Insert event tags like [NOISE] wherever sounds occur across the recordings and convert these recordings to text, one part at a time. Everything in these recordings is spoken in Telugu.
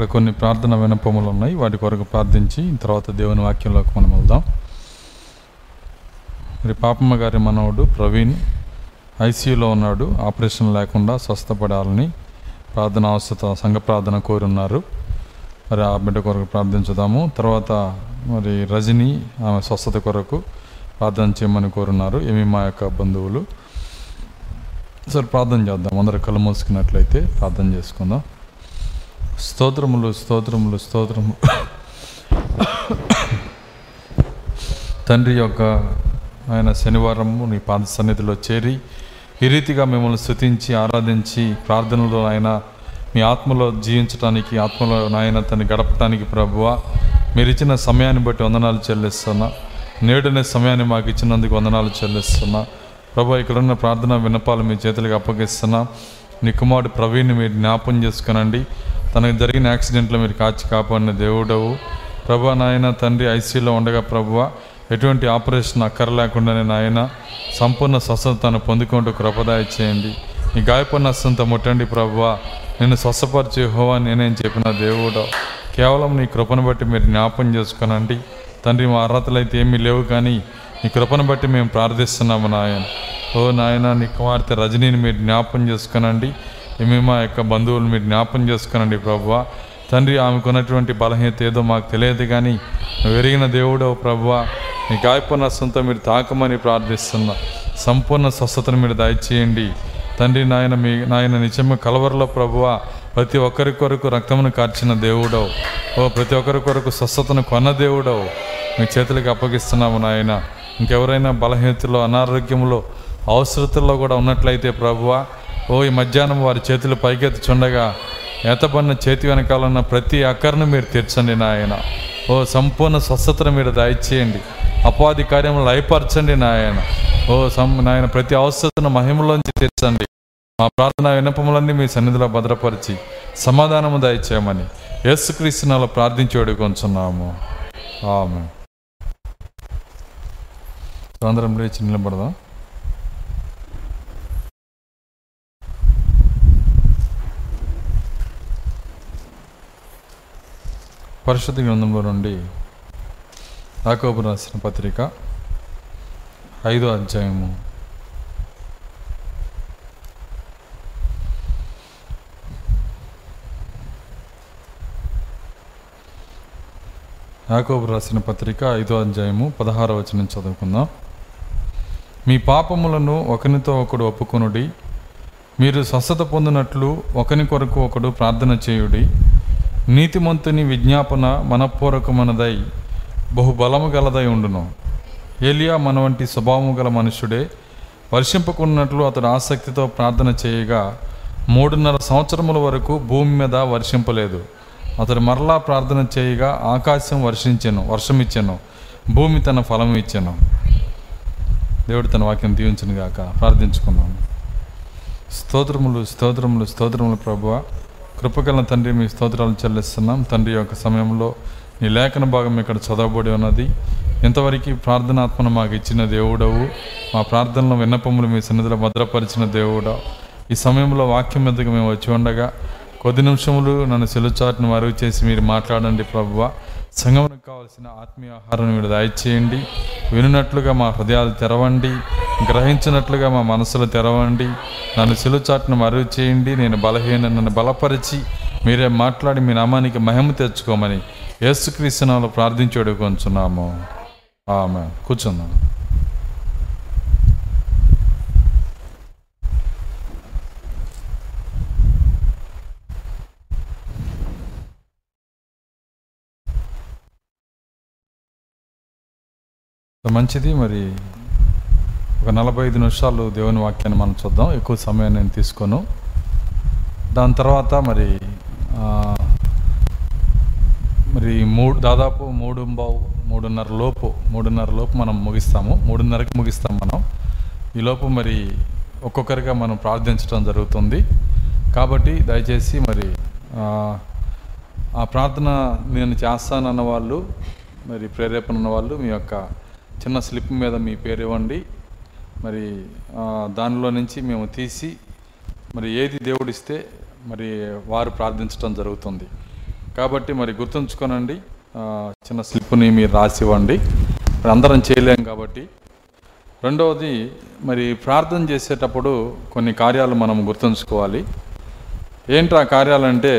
ఇక్కడ కొన్ని ప్రార్థన వినపములు ఉన్నాయి వాటి కొరకు ప్రార్థించి తర్వాత దేవుని వాక్యంలోకి మనం వెళ్దాం. మరి పాపమ్మ గారి మనవడు ప్రవీణ్ ఐసీయూలో ఉన్నాడు. ఆపరేషన్ లేకుండా స్వస్థపడాలని ప్రార్థన అవసరత సంఘ ప్రార్థన కోరున్నారు మరి ఆ బిడ్డ కొరకు ప్రార్థించుదాము. తర్వాత మరి రజని ఆమె స్వస్థత కొరకు ప్రార్థన చేయమని కోరున్నారు. ఏమి మా యొక్క బంధువులు. సరే ప్రార్థన చేద్దాం. అందరు కళ్ళు మూసుకున్నట్లయితే ప్రార్థన చేసుకుందాం. స్తోత్రములు స్తోత్రములు స్తోత్రము. తండ్రి యొక్క ఆయన శనివారము నీ పాద సన్నిధిలో చేరి ఈ రీతిగా మిమ్మల్ని స్థుతించి ఆరాధించి ప్రార్థనలో ఆయన మీ ఆత్మలో జీవించడానికి ఆత్మలో నాయన తను గడపడానికి ప్రభువ మీరు ఇచ్చిన సమయాన్ని బట్టి వందనాలు చెల్లిస్తున్నా. నేడునే సమయాన్ని మాకు ఇచ్చినందుకు వందనాలు చెల్లిస్తున్నా. ప్రభు ఇక్కడున్న ప్రార్థన విన్నపాలు మీ చేతులకు అప్పగిస్తున్నా. నీ కుమారుడు ప్రవీణ్ని మీరు జ్ఞాపం చేసుకునండి. తనకు జరిగిన యాక్సిడెంట్లో మీరు కాచి కాపాడిన దేవుడవు. ప్రభా నాయన తండ్రి ఐసీలో ఉండగా ప్రభువ ఎటువంటి ఆపరేషన్ అక్కర లేకుండానే నాయన సంపూర్ణ స్వస్థతను పొందుకుంటూ కృపదాయ చేయండి. నీ గాయపడిన హస్తంతో ముట్టండి ప్రభువ నిన్ను స్వస్థపరిచే హోవా నేనేం చెప్పిన దేవుడు. కేవలం నీ కృపను బట్టి మీరు జ్ఞాపం చేసుకునండి. తండ్రి మా అర్హతలు అయితే ఏమీ లేవు కానీ నీ కృపను బట్టి మేము ప్రార్థిస్తున్నాము నాయన. ఓ నాయన నీ కుమార్తె రజనీని మీరు జ్ఞాపం చేసుకునండి. మేము మా యొక్క బంధువులు మీరు జ్ఞాపం చేసుకునండి ప్రభువ. తండ్రి ఆమెకున్నటువంటి బలహీనత ఏదో మాకు తెలియదు కానీ నువ్వు ఎరిగిన దేవుడవు ప్రభువ. నీ గాయపూర్ణ నష్టంతో మీరు తాకమని ప్రార్థిస్తున్నా. సంపూర్ణ స్వస్థతను మీరు దయచేయండి. తండ్రి నాయన మీ నాయన నిజంగా కలవరలో ప్రభువ. ప్రతి ఒక్కరి కొరకు రక్తమును కార్చిన దేవుడవు. ఓ ప్రతి ఒక్కరి కొరకు స్వస్థతను కొన్న దేవుడవు. మీ చేతులకు అప్పగిస్తున్నాము నాయన. ఇంకెవరైనా బలహీనతలో అనారోగ్యంలో అవసరతల్లో కూడా ఉన్నట్లయితే ప్రభువ ఓ ఈ మధ్యాహ్నం వారి చేతులు పైకెత్తుచుండగా ఎతబడిన చేతి వెనకాల ఉన్న ప్రతి అక్కరను మీరు తీర్చండి నాయన. ఓ సంపూర్ణ స్వస్థతను మీరు దయచేయండి. అపాధి కార్యములు లయపరచండి నాయన. ఓ సం నాయన ప్రతి అవసరతను మహిమలోంచి తీర్చండి. మా ప్రార్థన వినపములన్నీ మీ సన్నిధిలో భద్రపరిచి సమాధానము దయచేయమని యేసుక్రీస్తునాలో ప్రార్థించి వేడుకొంచున్నాము. ఆమె అందరం లేచి నిలబడదాం. పరిశుద్ధ గ్రంథంలో నుండి యాకోబు రాసిన పత్రిక ఐదో అధ్యాయము. యాకోబు రాసిన పత్రిక ఐదో అధ్యాయము పదహారవ వచనం చదువుకుందాం. మీ పాపములను ఒకనితో ఒకడు ఒప్పుకొనుడి మీరు స్వస్థత పొందినట్లు ఒకని కొరకు ఒకడు ప్రార్థన చేయుడి నీతిమంతుని విజ్ఞాపన మనపూర్వకమైనదై బహుబలము గలదై ఉండును. ఏలియా మన వంటి స్వభావము గల మనుష్యుడే వర్షింపకున్నట్లు అతడు ఆసక్తితో ప్రార్థన చేయగా మూడున్నర సంవత్సరముల వరకు భూమి మీద వర్షింపలేదు. అతడు మరలా ప్రార్థన చేయగా ఆకాశం వర్షించెను వర్షమిచ్చెను భూమి తన ఫలం ఇచ్చెను. దేవుడు తన వాక్యం దీవించను గాక ప్రార్థించుకున్నాను స్తోత్రములు స్తోత్రములు స్తోత్రములు ప్రభువ. కృపగల తండ్రి మీ స్తోత్రాలు చెల్లిస్తున్నాం. తండ్రి యొక్క సమయంలో నీ లేఖన భాగం ఇక్కడ చదవబడి ఉన్నది. ఇంతవరకు ప్రార్థనాత్మను మాకు ఇచ్చిన దేవుడవు. మా ప్రార్థనలో విన్నపములు మీ సన్నిధిలో భద్రపరిచిన దేవుడవు ఈ సమయంలో వాక్యం మీదకి మేము వచ్చి ఉండగా కొద్ది నిమిషములు నన్ను సెలుచాటును మరుగు చేసి మీరు మాట్లాడండి ప్రభువ. సంగమునికి కావాల్సిన ఆత్మీయ ఆహారాన్ని మీరు దయచేయండి వినున్నట్లుగా మా హృదయాలు తెరవండి. గ్రహించినట్లుగా మా మనసులు తెరవండి. నన్ను సిలుచాట్ను మరుగు చేయండి. నేను బలహీన నన్ను బలపరిచి మీరే మాట్లాడి మీ నామానికి మహిమ తెచ్చుకోమని యేసుక్రీస్తునాలు ప్రార్థించి కొంచున్నాము ఆమె కూర్చున్నాను మంచిది మరి? ఒక నలభై ఐదు నిమిషాలు దేవుని వాక్యాన్ని మనం చూద్దాం. ఎక్కువ సమయం నేను తీసుకోను. దాని తర్వాత మరి మరి మూడు దాదాపు మూడు బావు మూడున్నర లోపు మూడున్నర లోపు మనం ముగిస్తాము. మూడున్నరకి ముగిస్తాం మనం. ఈ లోపు మరి ఒక్కొక్కరిగా మనం ప్రార్థించడం జరుగుతుంది. కాబట్టి దయచేసి మరి ఆ ప్రార్థన నేను చేస్తానన్న వాళ్ళు మరి ప్రేరేపణ ఉన్న వాళ్ళు మీ యొక్క చిన్న స్లిప్ మీద మీ పేరు ఇవ్వండి. మరి దానిలో నుంచి మేము తీసి మరి ఏది దేవుడిస్తే మరి వారు ప్రార్థించడం జరుగుతుంది. కాబట్టి మరి గుర్తుంచుకోనండి చిన్న స్లిప్ని మీరు రాసివ్వండి. మరి అందరం చేయలేం కాబట్టి. రెండవది మరి ప్రార్థన చేసేటప్పుడు కొన్ని కార్యాలు మనం గుర్తుంచుకోవాలి. ఏంటి ఆ కార్యాలంటే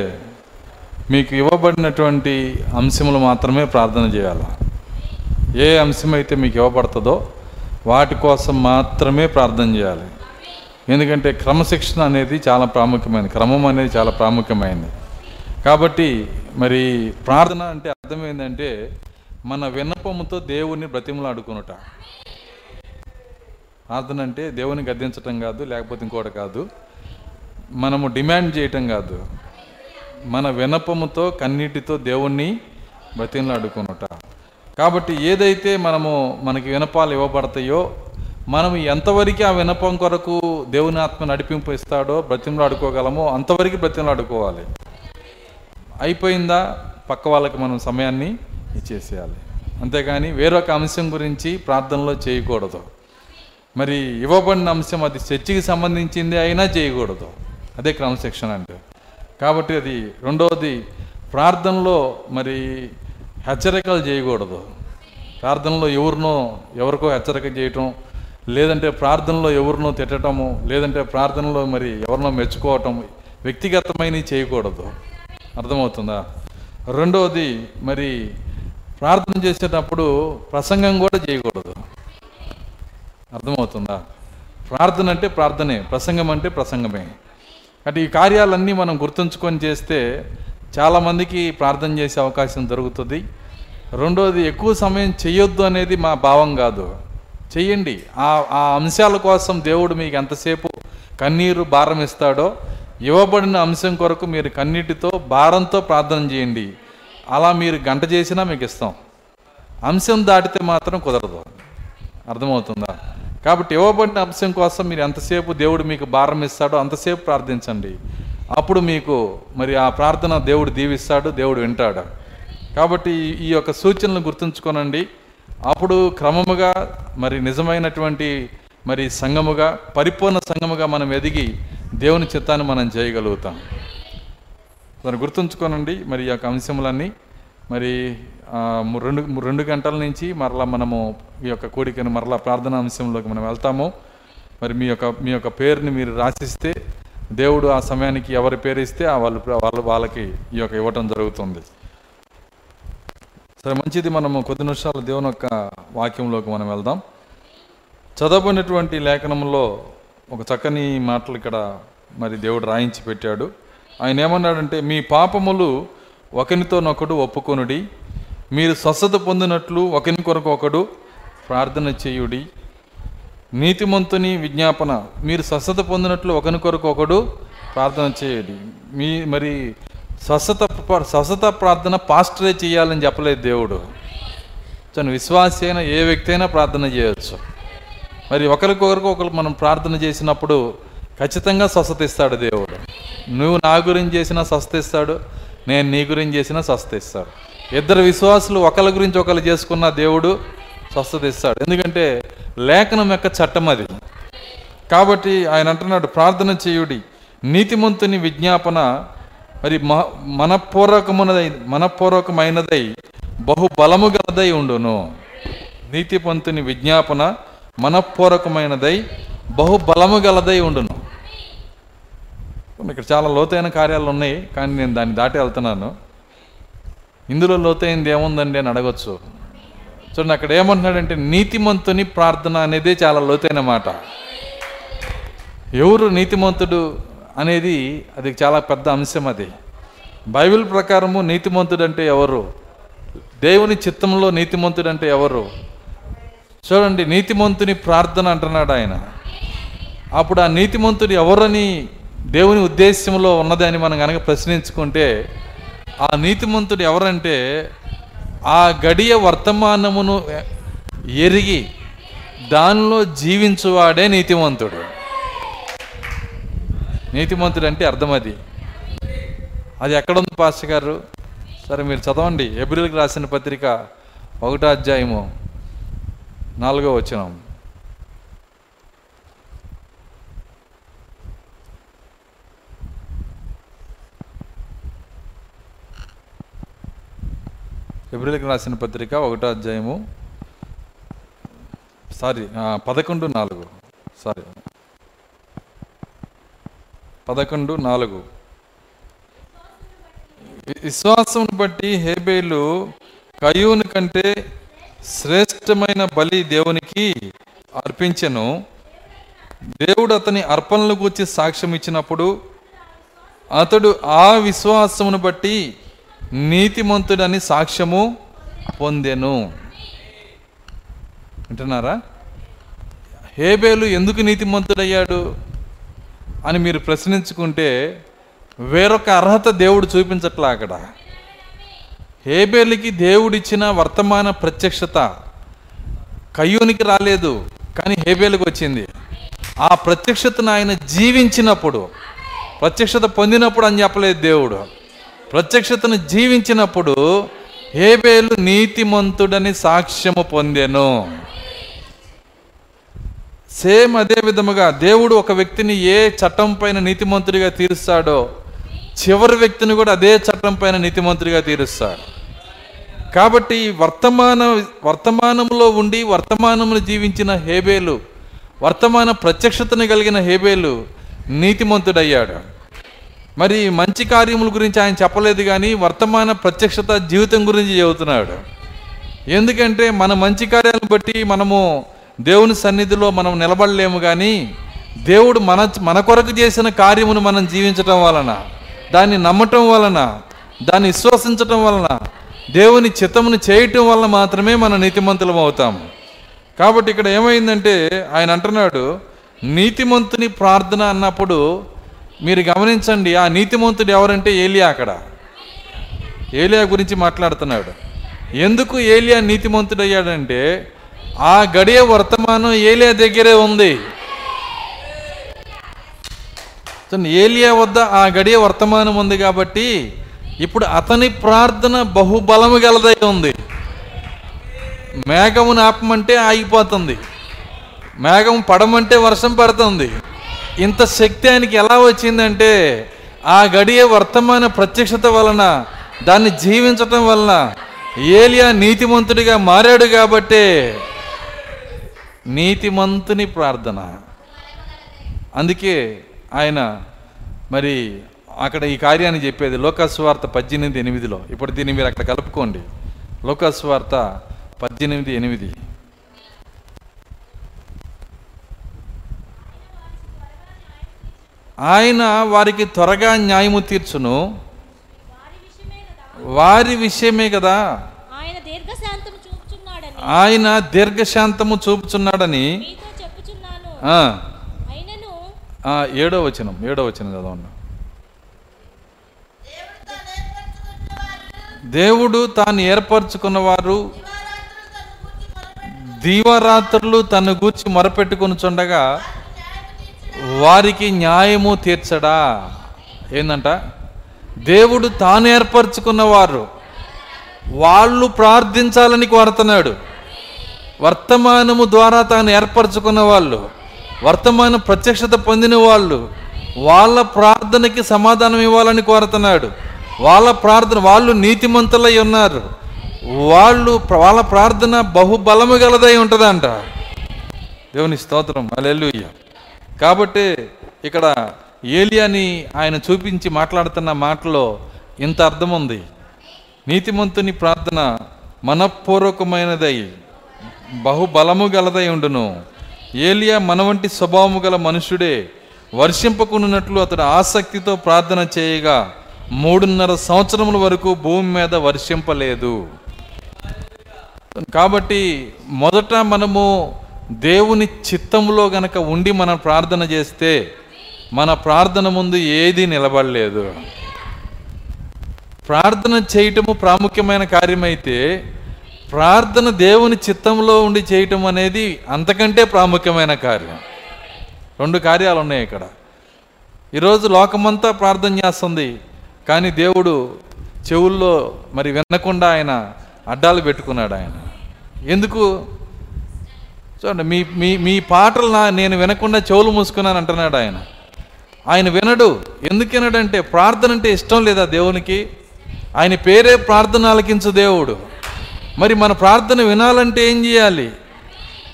మీకు ఇవ్వబడినటువంటి అంశములు మాత్రమే ప్రార్థన చేయాలి? ఏ అంశం అయితే మీకు ఇవ్వబడుతుందో వాటి కోసం మాత్రమే ప్రార్థన చేయాలి. ఎందుకంటే క్రమశిక్షణ అనేది చాలా ప్రాముఖ్యమైనది. క్రమం అనేది చాలా ప్రాముఖ్యమైనది. కాబట్టి మరి ప్రార్థన అంటే అర్థం ఏంటంటే మన విన్నపముతో దేవుని బ్రతిమలాడుకునుట. ప్రార్థన అంటే దేవుని గద్దించటం కాదు లేకపోతే ఇంకోటి కాదు. మనము డిమాండ్ చేయటం కాదు. మన వినపముతో కన్నీటితో దేవుణ్ణి బ్రతిమలాడుకునుట. కాబట్టి ఏదైతే మనము మనకి వినపాలు ఇవ్వబడతాయో మనం ఎంతవరకు ఆ వినపం కొరకు దేవుని ఆత్మ నడిపింపు ఇస్తాడో బ్రతిమలాడుకోగలమో అంతవరకు బ్రతిమలాడుకోవాలి అయిపోయిందా? పక్క వాళ్ళకి మనం సమయాన్ని ఇచ్చేసేయాలి. అంతేగాని వేరొక అంశం గురించి ప్రార్థనలో చేయకూడదు. మరి ఇవ్వబడిన అంశం అది చర్చికి సంబంధించింది అయినా చేయకూడదు. అదే క్రమశిక్షణ అంటే కాబట్టి అది రెండవది ప్రార్థనలో మరి హెచ్చరికలు చేయకూడదు. ప్రార్థనలో ఎవరినో ఎవరికో హెచ్చరిక చేయటం లేదంటే ప్రార్థనలో ఎవరినో తిట్టడము లేదంటే ప్రార్థనలో మరి ఎవరినో మెచ్చుకోవటం వ్యక్తిగతమైనవి చేయకూడదు. అర్థమవుతుందా? రెండవది మరి ప్రార్థన చేసేటప్పుడు ప్రసంగం కూడా చేయకూడదు. అర్థమవుతుందా? ప్రార్థన అంటే ప్రార్థనే ప్రసంగం అంటే ప్రసంగమే. అంటే ఈ కార్యాలన్నీ మనం గుర్తుంచుకొని చేస్తే చాలామందికి ప్రార్థన చేసే అవకాశం దొరుకుతుంది. రెండోది ఎక్కువ సమయం చేయొద్దు అనేది మా భావం కాదు. చెయ్యండి. ఆ ఆ అంశాల కోసం దేవుడు మీకు ఎంతసేపు కన్నీరు భారం ఇస్తాడో ఇవ్వబడిన అంశం కొరకు మీరు కన్నీటితో భారంతో ప్రార్థన చేయండి. అలా మీరు గంట చేసినా మీకు ఇస్తాం. అంశం దాటితే మాత్రం కుదరదు. అర్థమవుతుందా? కాబట్టి ఇవ్వబడిన అంశం కోసం మీరు ఎంతసేపు దేవుడు మీకు భారం ఇస్తాడో అంతసేపు ప్రార్థించండి. అప్పుడు మీకు మరి ఆ ప్రార్థన దేవుడు దీవిస్తాడు దేవుడు వింటాడు. కాబట్టి ఈ- యొక్క సూచనలు గుర్తుంచుకోనండి. అప్పుడు క్రమముగా మరి నిజమైనటువంటి మరి సంఘముగా పరిపూర్ణ సంఘముగా మనం ఎదిగి దేవుని చిత్తాన్ని మనం చేయగలుగుతాం. దాన్ని గుర్తుంచుకోనండి మరి ఈ యొక్క అంశములన్నీ. మరి రెండు రెండు గంటల నుంచి మరలా మనము ఈ యొక్క కోడికను మరలా ప్రార్థనా అంశంలోకి మనం వెళ్తాము. మరి మీ యొక్క మీ యొక్క పేరుని మీరు రాసిస్తే దేవుడు ఆ సమయానికి ఎవరి పేరు ఇస్తే వాళ్ళు వాళ్ళు వాళ్ళకి ఈ యొక్క ఇవ్వటం జరుగుతుంది. సరే మంచిది మనము కొద్ది నిమిషాలు దేవుని యొక్క వాక్యంలోకి మనం వెళ్దాం. చదవబడినటువంటి లేఖనంలో ఒక చక్కని మాటలు ఇక్కడ మరి దేవుడు రాయించి పెట్టాడు. ఆయన ఏమన్నాడంటే మీ పాపములు ఒకరితోనొకడు ఒప్పుకొనుడి మీరు స్వస్థత పొందినట్లు ఒకని కొరకు ఒకడు ప్రార్థన చేయుడి నీతిమంతుని విజ్ఞాపన. మీరు స్వస్థత పొందినట్లు ఒకని కొరకు ఒకడు ప్రార్థన చేయండి. మీ మరి స్వస్థత స్వస్థత ప్రార్థన పాస్టరే చేయాలని చెప్పలేదు దేవుడు. తను విశ్వాసి అయినా ఏ వ్యక్తి అయినా ప్రార్థన చేయొచ్చు. మరి ఒకరికొకరికి ఒకరు మనం ప్రార్థన చేసినప్పుడు ఖచ్చితంగా స్వస్థత ఇస్తాడు దేవుడు. నువ్వు నా గురించి చేసినా స్వస్థ ఇస్తాడు నేను నీ గురించి చేసినా స్వస్థ ఇస్తాడు. ఇద్దరు విశ్వాసులు ఒకరి గురించి ఒకరు చేసుకున్న దేవుడు స్వస్థత ఇస్తాడు. ఎందుకంటే లేఖనం యొక్క చట్టం అది. కాబట్టి ఆయన అంటున్నాడు ప్రార్థన చేయుడి నీతిమంతుని విజ్ఞాపన మరి మ మనపూర్వకమునదై మనపూర్వకమైనదై బహు బలము గలదై ఉండును. నీతిపంతుని విజ్ఞాపన మనపూర్వకమైనదై బహు బలము గలదై ఉండును. ఇక్కడ చాలా లోతైన కార్యాలు ఉన్నాయి కానీ నేను దాన్ని దాటి వెళ్తున్నాను. ఇందులో లోతైనది ఏముందండి అని అడగచ్చు. చూడండి అక్కడ ఏమంటున్నాడంటే నీతిమంతుని ప్రార్థన అనేదే చాలా లోతైన మాట. ఎవరు నీతిమంతుడు అనేది అది చాలా పెద్ద అంశం అది. బైబిల్ ప్రకారము నీతిమంతుడు అంటే ఎవరు? దేవుని చిత్తంలో నీతిమంతుడు అంటే ఎవరు? చూడండి నీతిమంతుని ప్రార్థన అంటున్నాడు ఆయన. అప్పుడు ఆ నీతిమంతుడు ఎవరని దేవుని ఉద్దేశంలో ఉన్నదని మనం కనుక ప్రశ్నించుకుంటే ఆ నీతిమంతుడు ఎవరంటే ఆ గడియ వర్తమానమును ఎరిగి దానిలో జీవించువాడే నీతిమంతుడు. నీతిమంతుడు అంటే అర్థం అది. అది ఎక్కడుంది పాస్టర్ గారు? సరే మీరు చదవండి. ఏప్రిల్కి రాసిన పత్రిక ఒకటో అధ్యాయము నాలుగో వచ్చినాము ఏప్రిల్కి రాసిన పత్రిక ఒకటో అధ్యాయము. సారీ పదకొండు నాలుగు. సారీ. పదకొండు నాలుగు. విశ్వాసం బట్టి హేబేలు కయూని కంటే శ్రేష్టమైన బలి దేవునికి అర్పించెను. దేవుడు అతని అర్పణలు గురించి సాక్ష్యం ఇచ్చినప్పుడు అతడు ఆ విశ్వాసమును బట్టి నీతిమంతుడని సాక్ష్యము పొందెను. వింటున్నారా? హేబేలు ఎందుకు నీతిమంతుడయ్యాడు అని మీరు ప్రశ్నించుకుంటే వేరొక అర్హత దేవుడు చూపించట్లా అక్కడ. హేబేలుకి దేవుడిచ్చిన వర్తమాన ప్రత్యక్షత కయ్యూనికి రాలేదు కానీ హేబేలుకి వచ్చింది. ఆ ప్రత్యక్షతను ఆయన జీవించినప్పుడు ప్రత్యక్షత పొందినప్పుడు అని చెప్పలేదు దేవుడు. ప్రత్యక్షతను జీవించినప్పుడు హేబేలు నీతిమంతుడని సాక్ష్యము పొందెను. సేమ్ అదే విధముగా దేవుడు ఒక వ్యక్తిని ఏ చట్టం పైన నీతిమంతుడిగా తీరుస్తాడో చివరి వ్యక్తిని కూడా అదే చట్టం పైన నీతిమంతుడిగా తీరుస్తాడు. కాబట్టి వర్తమాన వర్తమానంలో ఉండి వర్తమానమును జీవించిన హేబేలు వర్తమాన ప్రత్యక్షతను కలిగిన హేబేలు నీతిమంతుడయ్యాడు. మరి మంచి కార్యముల గురించి ఆయన చెప్పలేదు కానీ వర్తమాన ప్రత్యక్షత జీవితం గురించి చెబుతున్నాడు. ఎందుకంటే మన మంచి కార్యాలను బట్టి మనము దేవుని సన్నిధిలో మనం నిలబడలేము కానీ దేవుడు మన మన కొరకు చేసిన కార్యమును మనం జీవించటం వలన దాన్ని నమ్మటం వలన దాన్ని విశ్వసించటం వలన దేవుని చిత్తమును చేయటం వలన మాత్రమే మనం నీతిమంతులం అవుతాం. కాబట్టి ఇక్కడ ఏమైందంటే ఆయన అంటున్నాడు నీతిమంతుని ప్రార్థన అన్నప్పుడు మీరు గమనించండి ఆ నీతిమంతుడు ఎవరంటే ఏలియా అక్కడ? ఏలియా గురించి మాట్లాడుతున్నాడు. ఎందుకు ఏలియా నీతిమంతుడు అయ్యాడంటే ఆ గడియ వర్తమానం ఏలియా దగ్గరే ఉంది. ఏలియా వద్ద ఆ గడియ వర్తమానం ఉంది కాబట్టి ఇప్పుడు అతని ప్రార్థన బహుబలము గలదై ఉంది. మేఘమును ఆపమంటే ఆగిపోతుంది. మేఘం పడమంటే వర్షం పడుతుంది. ఇంత శక్తి ఆయనకి ఎలా వచ్చిందంటే ఆ గడియ వర్తమాన ప్రత్యక్షత వలన దాన్ని జీవించటం వలన ఏలియా నీతిమంతుడిగా మారాడు కాబట్టే నీతిమంతుని ప్రార్థన. అందుకే ఆయన మరి అక్కడ ఈ కార్యాన్ని చెప్పేది లోకస్వార్త పద్దెనిమిది ఎనిమిదిలో. ఇప్పుడు దీన్ని మీరు అక్కడ కలుపుకోండి. లోకస్వార్త పద్దెనిమిది ఎనిమిది. ఆయన వారికి త్వరగా న్యాయము తీర్చును. వారి విషయమే కదా. ఆయన దీర్ఘశాంతము చూపుచున్నాడని. ఏడో వచనం ఏడో వచనం చదవండి. దేవుడు తాను ఏర్పరచుకున్నవారు దీవరాత్రులు తను గూర్చి మొరపెట్టుకుని చుండగా వారికి న్యాయము తీర్చడా? ఏందంట? దేవుడు తాను ఏర్పరచుకున్నవారు వాళ్ళు ప్రార్థించాలని కోరుతున్నాడు. వర్తమానము ద్వారా తాను ఏర్పరచుకున్న వాళ్ళు వర్తమానం ప్రత్యక్షత పొందిన వాళ్ళు వాళ్ళ ప్రార్థనకి సమాధానం ఇవ్వాలని కోరుతున్నాడు. వాళ్ళ ప్రార్థన వాళ్ళు నీతిమంతులై ఉన్నారు. వాళ్ళు వాళ్ళ ప్రార్థన బహుబలము గలదై ఉంటుందంట. దేవుని స్తోత్రం. అలెలుయ్య కాబట్టి ఇక్కడ ఏలియాని ఆయన చూపించి మాట్లాడుతున్న మాటలో ఇంత అర్థం ఉంది నీతిమంతుని ప్రార్థన మనపూర్వకమైనదై బహుబలము గలదై ఉండును. ఏలియా మన వంటి స్వభావము గల మనుషుడే వర్షింపకున్నట్లు అతడు ఆసక్తితో ప్రార్థన చేయగా మూడున్నర సంవత్సరముల వరకు భూమి మీద వర్షింపలేదు. కాబట్టి మొదట మనము దేవుని చిత్తంలో గనక ఉండి మనం ప్రార్థన చేస్తే మన ప్రార్థన ముందు ఏది నిలబడలేదు. ప్రార్థన చేయటము ప్రాముఖ్యమైన కార్యమైతే ప్రార్థన దేవుని చిత్తంలో ఉండి చేయటం అనేది అంతకంటే ప్రాముఖ్యమైన కార్యం. రెండు కార్యాలు ఉన్నాయి ఇక్కడ. ఈరోజు లోకమంతా ప్రార్థన చేస్తుంది. కానీ దేవుడు చెవుల్లో మరి వినకుండా ఆయన అడ్డాలు పెట్టుకున్నాడు ఆయన. ఎందుకు? చూడండి మీ మీ మీ పాటలు నా నేను వినకుండా చెవులు మూసుకున్నాను అంటున్నాడు ఆయన. ఆయన వినడు. ఎందుకు వినడంటే ప్రార్థన అంటే ఇష్టం లేదా దేవునికి? ఆయన పేరే ప్రార్థన ఆలకించు దేవుడు. మరి మన ప్రార్థన వినాలంటే ఏం చేయాలి?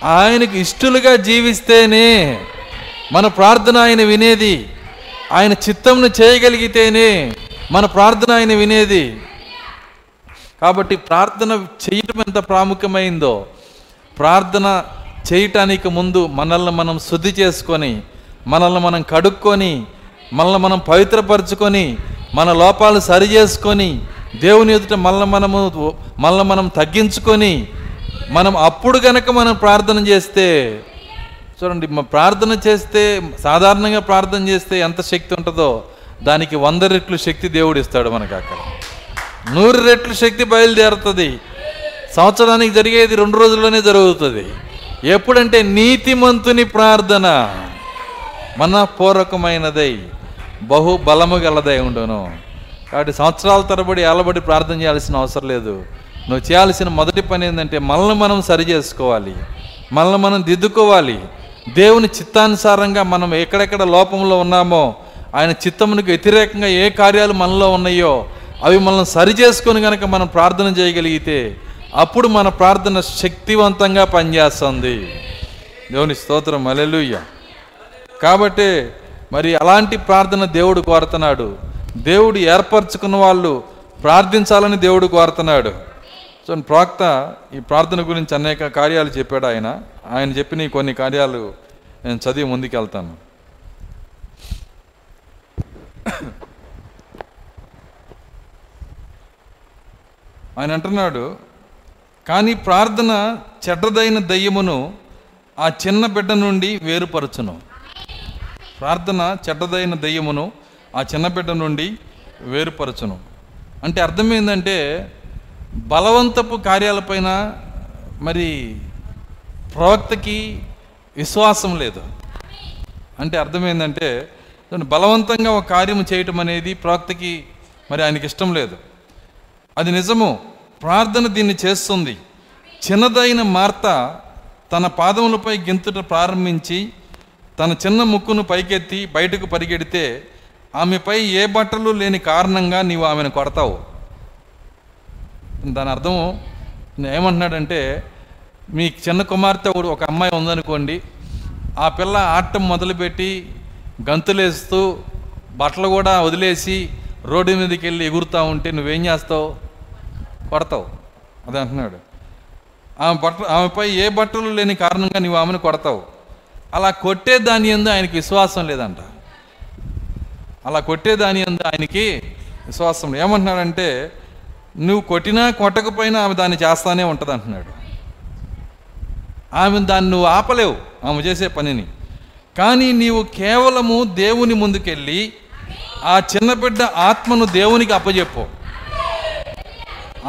ఆయనకు ఇష్టలుగా జీవిస్తేనే మన ప్రార్థన ఆయన వినేది. ఆయన చిత్తంను చేయగలిగితేనే మన ప్రార్థన ఆయన వినేది. కాబట్టి ప్రార్థన చేయటం ఎంత ప్రాముఖ్యమైందో ప్రార్థన చేయటానికి ముందు మనల్ని మనం శుద్ధి చేసుకొని మనల్ని మనం కడుక్కొని మనల్ని మనం పవిత్రపరచుకొని మన లోపాలు సరి చేసుకొని దేవుని ఎదుట మనల్ని మనము మనల్ని మనం తగ్గించుకొని మనం అప్పుడు గనక మనం ప్రార్థన చేస్తే చూడండి ప్రార్థన చేస్తే సాధారణంగా ప్రార్థన చేస్తే ఎంత శక్తి ఉంటుందో దానికి వంద రెట్లు శక్తి దేవుడు ఇస్తాడు మనకు అక్కడ. నూరు రెట్లు శక్తి బయలుదేరుతుంది. సంవత్సరానికి జరిగేది రెండు రోజుల్లోనే జరుగుతుంది. ఎప్పుడంటే నీతిమంతుని ప్రార్థన మనపూర్వకమైనదై బహు బలము గలదై ఉండును. కాబట్టి సంవత్సరాల తరబడి అలబడి ప్రార్థన చేయాల్సిన అవసరం లేదు. నువ్వు చేయాల్సిన మొదటి పని ఏంటంటే మనల్ని మనం సరి చేసుకోవాలి. మనల్ని మనం దిద్దుకోవాలి. దేవుని చిత్తానుసారంగా మనం ఎక్కడెక్కడ లోపంలో ఉన్నామో ఆయన చిత్తమునికి వ్యతిరేకంగా ఏ కార్యాలు మనలో ఉన్నాయో అవి మనల్ని సరి చేసుకొని కనుక మనం ప్రార్థన చేయగలిగితే అప్పుడు మన ప్రార్థన శక్తివంతంగా పనిచేస్తుంది. దేవుని స్తోత్రం అలెలుయ్య కాబట్టి మరి అలాంటి ప్రార్థన దేవుడు కోరుతున్నాడు. దేవుడు ఏర్పరచుకున్న వాళ్ళు ప్రార్థించాలని దేవుడు కోరుతున్నాడు. సో ప్రాక్త ఈ ప్రార్థన గురించి అనేక కార్యాలు చెప్పాడు ఆయన. ఆయన చెప్పిన కొన్ని కార్యాలు నేను చదివి ముందుకెళ్తాను. ఆయన అంటున్నాడు కానీ ప్రార్థన చెడ్డదైన దయ్యమును ఆ చిన్న బిడ్డ నుండి వేరుపరచును. ప్రార్థన చెడ్డదైన దయ్యమును ఆ చిన్న బిడ్డ నుండి వేరుపరచును. అంటే అర్థం ఏంటంటే బలవంతపు కార్యాలపైన మరి ప్రవక్తకి విశ్వాసం లేదు. అంటే అర్థం ఏంటంటే బలవంతంగా ఒక కార్యము చేయటం అనేది ప్రవక్తకి మరి ఆయనకి ఇష్టం లేదు. అది నిజము. ప్రార్థన దీన్ని చేస్తుంది. చిన్నదైన మార్త తన పాదములపై గెంతుట ప్రారంభించి తన చిన్న ముక్కును పైకెత్తి బయటకు పరిగెడితే ఆమెపై ఏ బట్టలు లేని కారణంగా నీవు ఆమెను కొడతావు? దాని అర్థం ఏమంటున్నాడంటే మీ చిన్న కుమార్తె ఒకడు ఒక అమ్మాయి ఉందనుకోండి ఆ పిల్ల ఆటం మొదలుపెట్టి గంతులేస్తూ బట్టలు కూడా వదిలేసి రోడ్డు మీదకి వెళ్ళి ఎగురుతూ ఉంటే నువ్వేం చేస్తావు? కొడతావు. అది అంటున్నాడు. ఆమె బట్ట ఆమెపై ఏ బట్టలు లేని కారణంగా నీవు ఆమెను కొడతావు? అలా కొట్టే దాని ఎందు ఆయనకి విశ్వాసం లేదంట. అలా కొట్టే దాని ఎందు ఆయనకి విశ్వాసం లేదు. ఏమంటున్నాడంటే నువ్వు కొట్టినా కొట్టకపోయినా ఆమె దాన్ని చేస్తానే ఉంటుంది అంటున్నాడు. ఆమె దాన్ని నువ్వు ఆపలేవు ఆమె చేసే పనిని. కానీ నీవు కేవలము దేవుని ముందుకెళ్ళి ఆ చిన్న బిడ్డ ఆత్మను దేవునికి అప్పజెప్పు.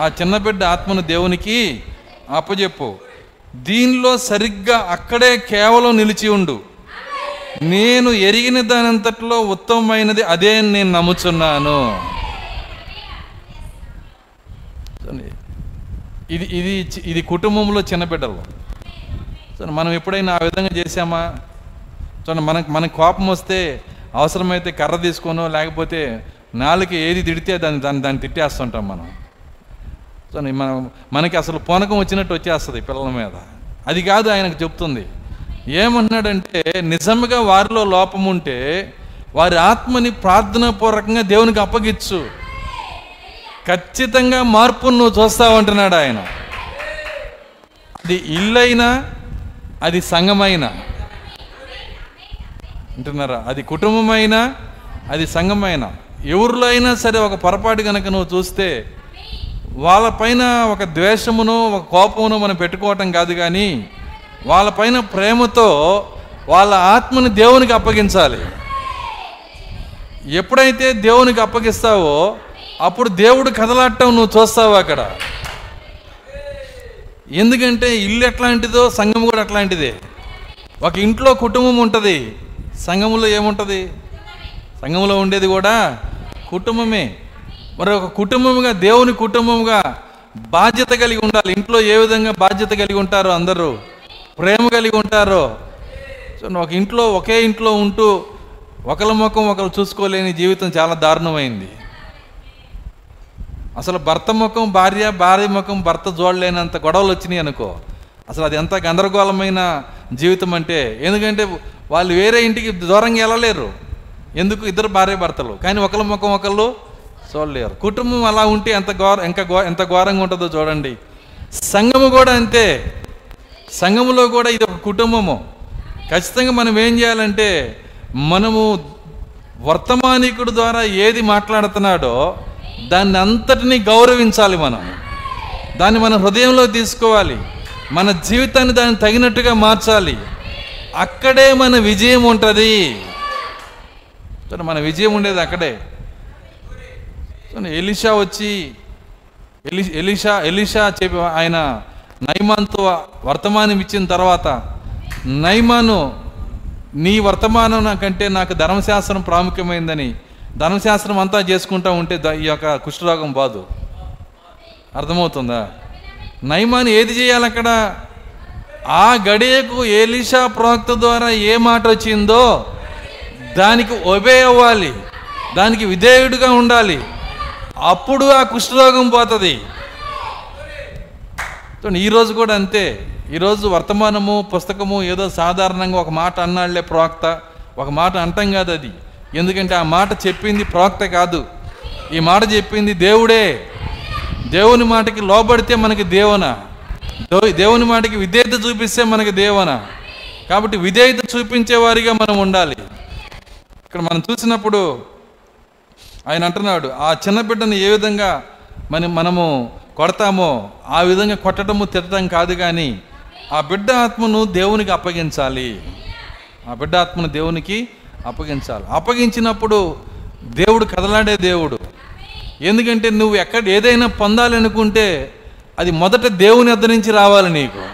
ఆ చిన్న బిడ్డ ఆత్మను దేవునికి అప్పజెప్పు. దీనిలో సరిగ్గా అక్కడే కేవలం నిలిచి ఉండు. నేను ఎరిగిన దానంతట్లో ఉత్తమమైనది అదే అని నేను నమ్ముచున్నాను. ఇది ఇది ఇది కుటుంబంలో చిన్న బిడ్డలు. చూడండి, మనం ఎప్పుడైనా ఆ విధంగా చేసామా చూడండి మనకు మనకు కోపం వస్తే అవసరమైతే కర్ర తీసుకోను లేకపోతే నాలుగు ఏది తిడితే దాన్ని దాన్ని దాన్ని తిట్టేస్తుంటాం మనం. మనం మనకి అసలు పూనకం వచ్చినట్టు వచ్చేస్తుంది పిల్లల మీద. అది కాదు ఆయనకు చెప్తుంది. ఏమంటున్నాడంటే నిజంగా వారిలో లోపం ఉంటే వారి ఆత్మని ప్రార్థనాపూర్వకంగా దేవునికి అప్పగించు ఖచ్చితంగా మార్పును నువ్వు చూస్తావు అంటున్నాడు ఆయన. అది ఇల్లైనా అది సంఘమైనా. అంటున్నారా? అది కుటుంబమైనా అది సంఘమైనా. ఎవరిలో అయినా సరే ఒక పొరపాటు కనుక నువ్వు చూస్తే వాళ్ళపైన ఒక ద్వేషమును ఒక కోపమును మనం పెట్టుకోవటం కాదు కానీ వాళ్ళపైన ప్రేమతో వాళ్ళ ఆత్మని దేవునికి అప్పగించాలి. ఎప్పుడైతే దేవునికి అప్పగిస్తావో అప్పుడు దేవుడు కదలాడటం నువ్వు చూస్తావు అక్కడ. ఎందుకంటే ఇల్లు ఎట్లాంటిదో సంఘం కూడా అట్లాంటిదే. ఒక ఇంట్లో కుటుంబం ఉంటుంది. సంఘంలో ఏముంటుంది? సంఘంలో ఉండేది కూడా కుటుంబమే. మరి ఒక కుటుంబముగా దేవుని కుటుంబముగా బాధ్యత కలిగి ఉండాలి. ఇంట్లో ఏ విధంగా బాధ్యత కలిగి ఉంటారో అందరూ? ప్రేమ కలిగి ఉంటారో? ఒక ఇంట్లో ఒకే ఇంట్లో ఉంటూ ఒకరి ముఖం ఒకరు చూసుకోలేని జీవితం చాలా దారుణమైంది. అసలు భర్త ముఖం భార్య భార్య ముఖం భర్త చూడలేనంత గొడవలు వచ్చినాయి అనుకో. అసలు అది ఎంత గందరగోళమైన జీవితం అంటే ఎందుకంటే వాళ్ళు వేరే ఇంటికి దూరంగా వెళ్ళలేరు. ఎందుకు? ఇద్దరు భార్య భర్తలు. కానీ ఒకళ్ళ ముఖం ఒకళ్ళు చూడలేరు కుటుంబం అలా ఉంటే ఎంత ఘోర ఇంకా ఘో ఎంత ఘోరంగా ఉంటుందో చూడండి. సంఘము కూడా అంతే. సంఘములో కూడా ఇది ఒక కుటుంబము. ఖచ్చితంగా మనం ఏం చేయాలంటే మనము వర్తమానికుడు ద్వారా ఏది మాట్లాడుతున్నాడో దాన్ని అంతటినీ గౌరవించాలి మనం. దాన్ని మన హృదయంలో తీసుకోవాలి. మన జీవితాన్ని దాన్ని తగినట్టుగా మార్చాలి. అక్కడే మన విజయం ఉంటుంది. మన విజయం ఉండేది అక్కడే. ఎలిషా వచ్చి ఎలి ఎలిషా ఎలిషా చెప్పి ఆయన నైమాన్తో వర్తమానం ఇచ్చిన తర్వాత నైమాను నీ వర్తమానం కంటే నాకు ధర్మశాస్త్రం ప్రాముఖ్యమైందని ధర్మశాస్త్రం అంతా చేసుకుంటా ఉంటే ఈ యొక్క కుష్ఠరోగం బాదు. అర్థమవుతుందా? నైమాన్ ఏది చేయాలి అక్కడ ఆ గడియకు ఏలిషా ప్రవక్త ద్వారా ఏ మాట వచ్చిందో దానికి ఒబే అవ్వాలి దానికి విధేయుడిగా ఉండాలి. అప్పుడు ఆ కుష్ఠరోగం పోతుంది. ఈరోజు కూడా అంతే. ఈరోజు వర్తమానము పుస్తకము ఏదో సాధారణంగా ఒక మాట అన్నాళ్ళే ప్రవక్త ఒక మాట అంటాం కాదు అది. ఎందుకంటే ఆ మాట చెప్పింది ప్రవక్త కాదు. ఈ మాట చెప్పింది దేవుడే. దేవుని మాటకి లోబడితే మనకి దేవన. దేవుని మాటకి విధేయత చూపిస్తే మనకి దేవన. కాబట్టి విధేయత చూపించేవారిగా మనం ఉండాలి. ఇక్కడ మనం చూసినప్పుడు ఆయన అంటున్నాడు ఆ చిన్న బిడ్డను ఏ విధంగా మనం మనము కొడతామో ఆ విధంగా కొట్టడము తిట్టడం కాదు కానీ ఆ బిడ్డ ఆత్మను దేవునికి అప్పగించాలి. ఆ బిడ్డ ఆత్మను దేవునికి అప్పగించాలి. అప్పగించినప్పుడు దేవుడు కదలాడే దేవుడు. ఎందుకంటే నువ్వు ఎక్కడ ఏదైనా పొందాలనుకుంటే అది మొదట దేవుని వద్ద నుంచి రావాలి నీకు.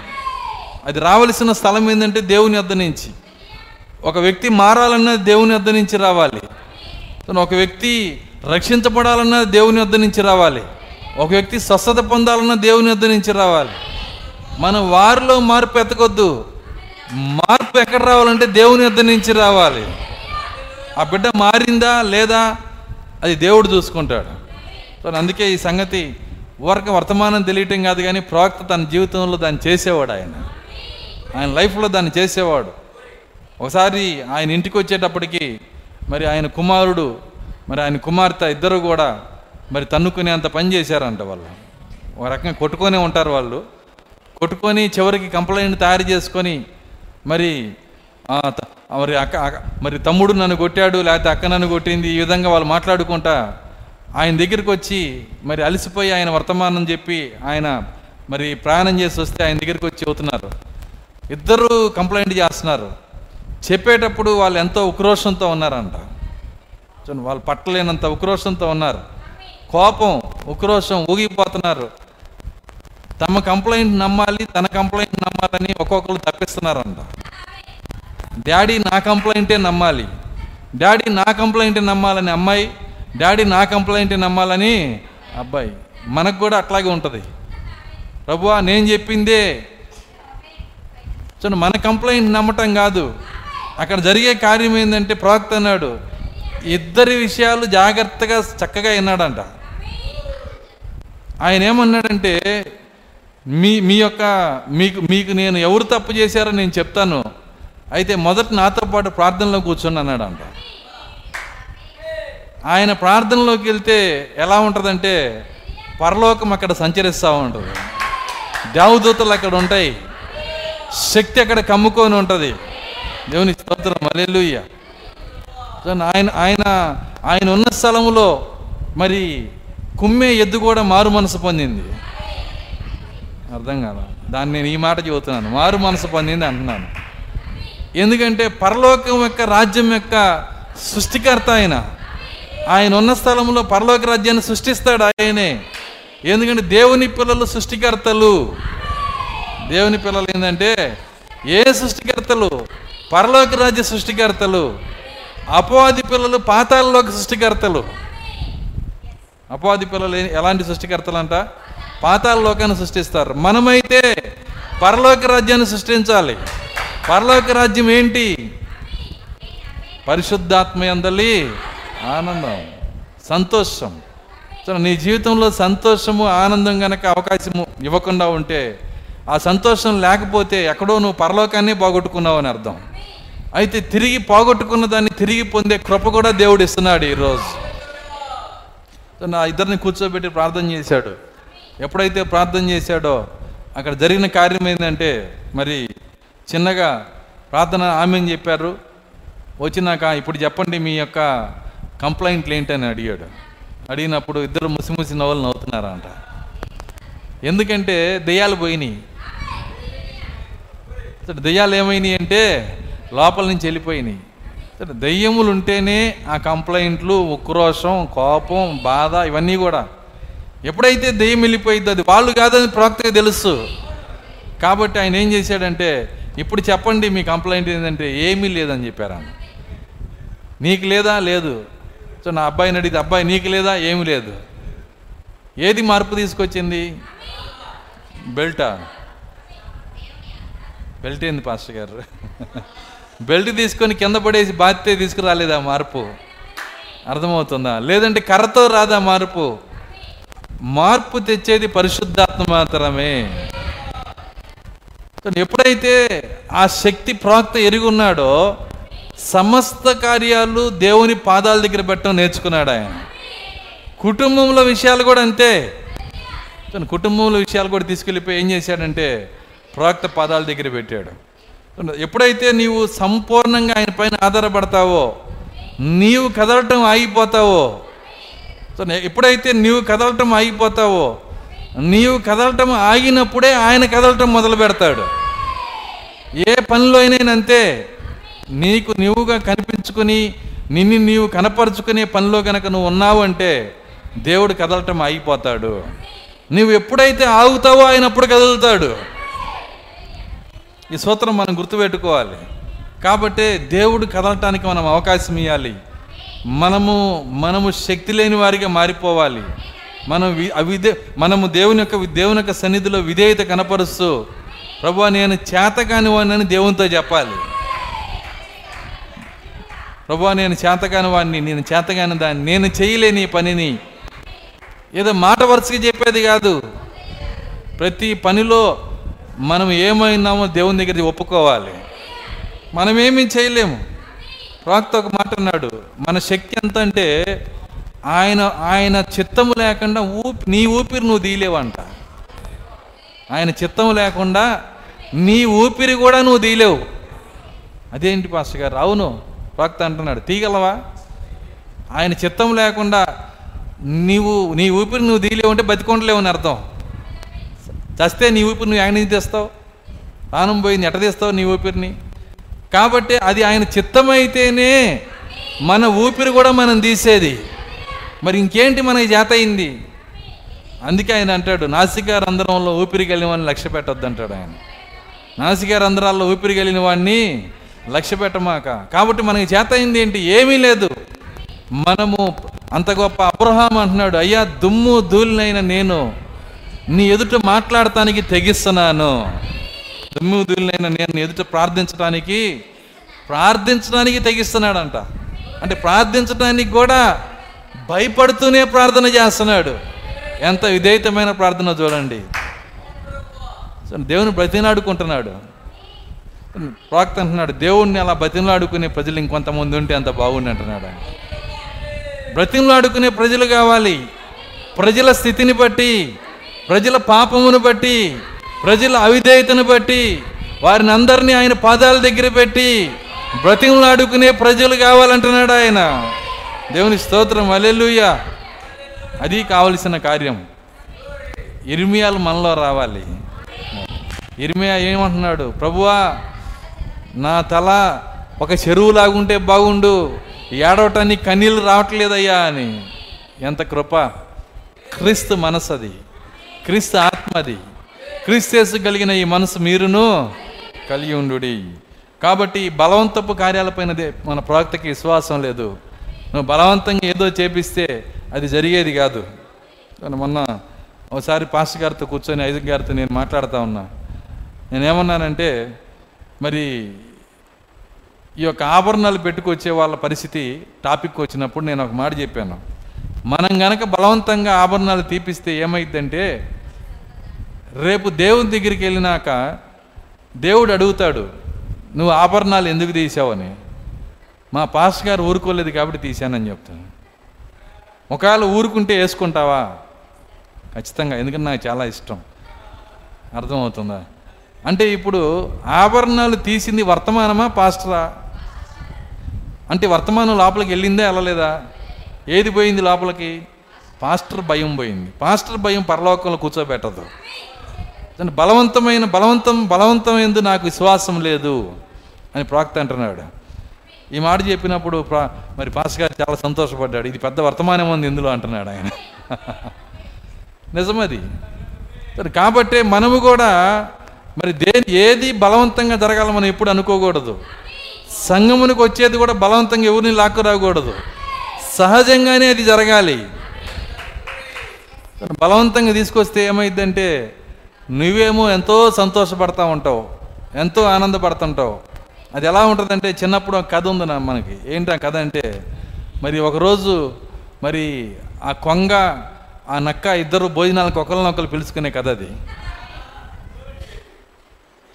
అది రావలసిన స్థలం ఏంటంటే దేవుని వద్ద నుంచి. ఒక వ్యక్తి మారాలన్నా దేవుని వద్ద నుంచి రావాలి. తను ఒక వ్యక్తి రక్షించబడాలన్నా దేవుని వద్ద నుంచి రావాలి. ఒక వ్యక్తి స్వస్థత పొందాలన్నా దేవుని వద్ద నుంచి రావాలి. మనం వారిలో మార్పు ఎతకొద్దు. మార్పు ఎక్కడ రావాలంటే దేవుని వద్ద నుంచి రావాలి. ఆ బిడ్డ మారిందా లేదా అది దేవుడు చూసుకుంటాడు. సో అందుకే ఈ సంగతి ఊరక వర్తమానం తెలియటం కాదు కానీ ప్రవక్త తన జీవితంలో దాన్ని చేసేవాడు ఆయన. ఆయన లైఫ్లో దాన్ని చేసేవాడు. ఒకసారి ఆయన ఇంటికి వచ్చేటప్పటికి మరి ఆయన కుమారుడు మరి ఆయన కుమార్తె ఇద్దరు కూడా మరి తన్నుకునే అంత పని చేశారంట వాళ్ళు. ఒక రకంగా కొట్టుకొనే ఉంటారు వాళ్ళు. కొట్టుకొని చివరికి కంప్లైంట్ తయారు చేసుకొని మరి మరి అక్క అక్క- మరి తమ్ముడు నన్ను కొట్టాడు లేకపోతే అక్క నన్ను కొట్టింది ఈ విధంగా వాళ్ళు మాట్లాడుకుంటా ఆయన దగ్గరికి వచ్చి మరి అలసిపోయి ఆయన వర్తమానం చెప్పి ఆయన మరి ప్రయాణం చేసి వస్తే ఆయన దగ్గరికి వచ్చి అవుతున్నారు ఇద్దరు కంప్లైంట్ చేస్తున్నారు. చెప్పేటప్పుడు వాళ్ళు ఎంతో ఉక్రోషంతో ఉన్నారంట. చూడండి వాళ్ళు పట్టలేనంత ఉక్రోషంతో ఉన్నారు. కోపం ఉక్రోషం ఊగిపోతున్నారు. తమ కంప్లైంట్ నమ్మాలి తన కంప్లైంట్ నమ్మాలని ఒక్కొక్కరు తప్పిస్తున్నారంట. డాడీ నా కంప్లైంటే నమ్మాలి. డాడీ నా కంప్లైంట్ నమ్మాలని అమ్మాయి డాడీ నా కంప్లైంట్ నమ్మాలని అబ్బాయి. మనకు కూడా అట్లాగే ఉంటుంది. ప్రభువా నేను చెప్పిందే. చూడండి మన కంప్లైంట్ నమ్మటం కాదు. అక్కడ జరిగే కార్యం ఏంటంటే ప్రవక్త అన్నాడు ఇద్దరి విషయాలు జాగ్రత్తగా చక్కగా విన్నాడంట. ఆయన ఏమన్నాడంటే మీ మీ యొక్క మీకు మీకు నేను ఎవరు తప్పు చేశారో నేను చెప్తాను. అయితే మొదట నాతో పాటు ప్రార్థనలో కూర్చొని అన్నాడంట. ఆయన ప్రార్థనలోకి వెళ్తే ఎలా ఉంటుందంటే పరలోకం అక్కడ సంచరిస్తూ ఉంటుంది. దేవదూతలు అక్కడ ఉంటాయి. శక్తి అక్కడ కమ్ముకొని ఉంటుంది. దేవుని స్తోత్రం. అలెలుయ్య ఆయన ఆయన ఆయన ఉన్న స్థలంలో మరి కుమ్మే ఎద్దు కూడా మారు మనసు పొందింది. అర్థం కాదా దాన్ని నేను ఈ మాట చెబుతున్నాను. మారు మనసు పొందింది అంటున్నాను. ఎందుకంటే పరలోకం యొక్క రాజ్యం యొక్క సృష్టికర్త ఆయన. ఆయన ఉన్న స్థలంలో పరలోక రాజ్యాన్ని సృష్టిస్తాడు ఆయనే. ఎందుకంటే దేవుని పిల్లలు సృష్టికర్తలు. దేవుని పిల్లలు ఏంటంటే ఏ సృష్టికర్తలు? పరలోక రాజ్య సృష్టికర్తలు అపవాది పిల్లలు పాతాలలోకి సృష్టికర్తలు. అపవాది పిల్లలు ఎలాంటి సృష్టికర్తలు అంట పాతాళ లోకాన్ని సృష్టిస్తారు. మనమైతే పరలోక రాజ్యాన్ని సృష్టించాలి. పరలోక రాజ్యం ఏంటి? పరిశుద్ధాత్మ అందలి ఆనందం సంతోషం. సో నీ జీవితంలో సంతోషము ఆనందం కనుక అవకాశము ఇవ్వకుండా ఉంటే ఆ సంతోషం లేకపోతే ఎక్కడో నువ్వు పరలోకాన్ని బాగొట్టుకున్నావు అని అర్థం. అయితే తిరిగి పోగొట్టుకున్న దాన్ని తిరిగి పొందే కృప కూడా దేవుడు ఇస్తున్నాడు ఈరోజు. నా ఇద్దరిని కూర్చోబెట్టి ప్రార్థన చేశాడు. ఎప్పుడైతే ప్రార్థన చేశాడో అక్కడ జరిగిన కార్యం ఏంటంటే మరి చిన్నగా ప్రార్థన ఆమె చెప్పారు. వచ్చినాక ఇప్పుడు చెప్పండి మీ యొక్క కంప్లైంట్లు ఏంటని అడిగాడు. అడిగినప్పుడు ఇద్దరు ముసిముసి నవ్వులు నవ్వుతున్నారంట. ఎందుకంటే దెయ్యాలు పోయినాయి. దెయ్యాలు ఏమైనాయి అంటే లోపల నుంచి వెళ్ళిపోయినాయి. దయ్యములు దెయ్యములు ఉంటేనే ఆ కంప్లైంట్లు ఉక్రోషం కోపం బాధ ఇవన్నీ కూడా. ఎప్పుడైతే దెయ్యం వెళ్ళిపోయిందో అది వాళ్ళు కాదని ప్రవక్తకి తెలుసు. కాబట్టి ఆయన ఏం చేశాడంటే ఇప్పుడు చెప్పండి మీ కంప్లైంట్ ఏంటంటే ఏమీ లేదని చెప్పారు ఆయన. నీకు లేదా? లేదు. సో నా అబ్బాయిని అడిగితే అబ్బాయి నీకు లేదా? ఏమీ లేదు. ఏది మార్పు తీసుకొచ్చింది? బెల్టా. బెల్ట్ ఏంది పాస్టర్ గారు? బెల్ట్ తీసుకొని కింద పడేసి బాధ్యత తీసుకురాలేదా మార్పు? అర్థమవుతుందా? లేదంటే కర్రతో రాదా మార్పు? మార్పు తెచ్చేది పరిశుద్ధాత్మ మాత్రమే. ఎప్పుడైతే ఆ శక్తి ప్రాక్త ఎరుగున్నాడో సమస్త కార్యాలు దేవుని పాదాల దగ్గర పెట్టడం నేర్చుకున్నాడు ఆయన. కుటుంబంలో విషయాలు కూడా అంతే. కుటుంబంలో విషయాలు కూడా తీసుకెళ్ళిపోయి ఏం చేశాడంటే ప్రాక్త పాదాల దగ్గర పెట్టాడు. ఎప్పుడైతే నీవు సంపూర్ణంగా ఆయన పైన ఆధారపడతావో నీవు కదలటం ఆగిపోతావో సో ఎప్పుడైతే నీవు కదలటం ఆగిపోతావో నీవు కదలటం ఆగినప్పుడే ఆయన కదలటం మొదలు పెడతాడు. ఏ పనిలో అయినా అంతే నీకు నీవుగా కనిపించుకుని నిన్ను నీవు కనపరుచుకునే పనిలో కనుక నువ్వు ఉన్నావు అంటే దేవుడు కదలటం ఆగిపోతాడు. నువ్వు ఎప్పుడైతే ఆగుతావో ఆయన అప్పుడు కదులుతాడు. ఈ సూత్రం మనం గుర్తుపెట్టుకోవాలి. కాబట్టి దేవుడు కదలటానికి మనం అవకాశం ఇవ్వాలి మనము మనము శక్తి లేని వారిగా మారిపోవాలి. మనం అవిదే మనము దేవుని యొక్క దేవుని యొక్క సన్నిధిలో విధేయత కనపరుస్తూ ప్రభు నేను చేతకాని వాడిని దేవునితో చెప్పాలి. ప్రభు నేను చేతకాని వాడిని నేను చేతగాని దాన్ని నేను చేయలేని పనిని. ఏదో మాట వరుసగా చెప్పేది కాదు. ప్రతి పనిలో మనం ఏమైనామో దేవుని దగ్గర ఒప్పుకోవాలి. మనం ఏమీ చేయలేము. ప్రాక్త ఒక మాట అన్నాడు మన శక్తి ఎంత అంటే ఆయన ఆయన చిత్తము లేకుండా ఊపి నీ ఊపిరి నువ్వు తీయలేవంట. ఆయన చిత్తము లేకుండా నీ ఊపిరి కూడా నువ్వు తీయలేవు. అదేంటి పాస్టర్ గారు? అవును ప్రాక్త అంటున్నాడు తీయగలవా? ఆయన చిత్తం లేకుండా నీవు నీ ఊపిరి నువ్వు తీయలేవు అంటే బతికొండలేవు అని అర్థం. చస్తే నీ ఊపిరి నువ్వు ఎక్కడి తెస్తావు. ప్రాణం పోయింది ఎట తీస్తావు నీ ఊపిరిని? కాబట్టి అది ఆయన చిత్తమైతేనే మన ఊపిరి కూడా మనం తీసేది. మరి ఇంకేంటి మనకి జాత అయింది? అందుకే ఆయన అంటాడు నాసికా రంధ్రంలో ఊపిరి కలిగిన వాడిని లక్ష్య పెట్టొద్దు అంటాడు ఆయన. నాసికా రంధ్రాల్లో ఊపిరి కలిగిన వాడిని లక్ష్య పెట్టమాక. కాబట్టి మనకి చేత అయింది ఏంటి? ఏమీ లేదు. మనము అంత గొప్ప అబ్రహాం అంటున్నాడు అయ్యా దుమ్ము ధూళినైన నేను నీ ఎదుట మాట్లాడటానికి తెగిస్తున్నాను. దుమ్ము నేను ఎదుట ప్రార్థించడానికి ప్రార్థించడానికి తెగిస్తున్నాడంట. అంటే ప్రార్థించడానికి కూడా భయపడుతూనే ప్రార్థన చేస్తున్నాడు. ఎంత విధేయతమైన ప్రార్థన చూడండి. దేవుని బ్రతినాడుకుంటున్నాడు ప్రాక్త అంటున్నాడు దేవుణ్ణి అలా బ్రతిమలాడుకునే ప్రజలు ఇంకొంతమంది ఉంటే అంత బాగుండి అంటున్నాడు బ్రతిమలాడుకునే ప్రజలు కావాలి. ప్రజల స్థితిని బట్టి ప్రజల పాపమును బట్టి ప్రజల అవిధేయతను బట్టి వారిని అందరినీ ఆయన పాదాల దగ్గర పెట్టి బ్రతిమలాడుకునే ప్రజలు కావాలంటున్నాడు ఆయన. దేవుని స్తోత్రం అలెలుయ్య అది కావలసిన కార్యం. ఇర్మియాలు మనలో రావాలి. ఇర్మియా ఏమంటున్నాడు? ప్రభువా నా తల ఒక చెరువు లాగుంటే బాగుండు ఏడవటానికి కన్నీళ్ళు రావట్లేదయ్యా అని. ఎంత కృప. క్రీస్తు మనసు అది క్రీస్తు ఆత్మది. క్రీస్తు కలిగిన ఈ మనసు మీరును కలిగి ఉండు కాబట్టి బలవంతపు కార్యాలపైనదే మన ప్రవక్తకి విశ్వాసం లేదు. నువ్వు బలవంతంగా ఏదో చేపిస్తే అది జరిగేది కాదు. మొన్న ఒకసారి పాస్టర్ గారితో కూర్చొని ఐదు గారితో నేను మాట్లాడుతూ ఉన్నా. నేనేమన్నానంటే మరి ఈ యొక్క ఆభరణాలు పెట్టుకొచ్చే వాళ్ళ పరిస్థితి టాపిక్ వచ్చినప్పుడు నేను ఒక మాట చెప్పాను. మనం గనక బలవంతంగా ఆభరణాలు తీపిస్తే ఏమైందంటే రేపు దేవుని దగ్గరికి వెళ్ళినాక దేవుడు అడుగుతాడు నువ్వు ఆభరణాలు ఎందుకు తీసావని మా పాస్ గారు ఊరుకోలేదు కాబట్టి తీశానని చెప్తాను. ఒకవేళ ఊరుకుంటే వేసుకుంటావా? ఖచ్చితంగా ఎందుకంటే నాకు చాలా ఇష్టం. అర్థమవుతుందా? అంటే ఇప్పుడు ఆభరణాలు తీసింది వర్తమానమా పాస్టరా? అంటే వర్తమానం లోపలికి వెళ్ళిందే వెళ్ళలేదా? ఏది పోయింది లోపలికి? పాస్టర్ భయం పోయింది. పాస్టర్ భయం పరలోకంలో కూర్చోబెట్టదు. దాని బలవంతమైన బలవంతం బలవంతమైంది నాకు విశ్వాసం లేదు అని ప్రాక్త అంటున్నాడు. ఈ మాట చెప్పినప్పుడు ప్రా- మరి పాస్ గారు చాలా సంతోషపడ్డాడు. ఇది పెద్ద వర్తమానం ఉంది ఇందులో అంటున్నాడు ఆయన. [LAUGHS] నిజమది. సరే కాబట్టే మనము కూడా మరి దేని ఏది బలవంతంగా జరగాలి మనం ఎప్పుడు అనుకోకూడదు. సంఘమునికి వచ్చేది కూడా బలవంతంగా ఎవరిని లాక్కు రాకూడదు సహజంగానే అది జరగాలి. బలవంతంగా తీసుకొస్తే ఏమైందంటే నువ్వేమో ఎంతో సంతోషపడతా ఉంటావు ఎంతో ఆనందపడుతుంటావు. అది ఎలా ఉంటుందంటే చిన్నప్పుడు ఒక కథ ఉంది నా మనకి. ఏంటి ఆ కథ అంటే మరి ఒకరోజు మరి ఆ కొంగ ఆ నక్క ఇద్దరు భోజనాలకు ఒకరినొకరు పిలుచుకునే కథ అది.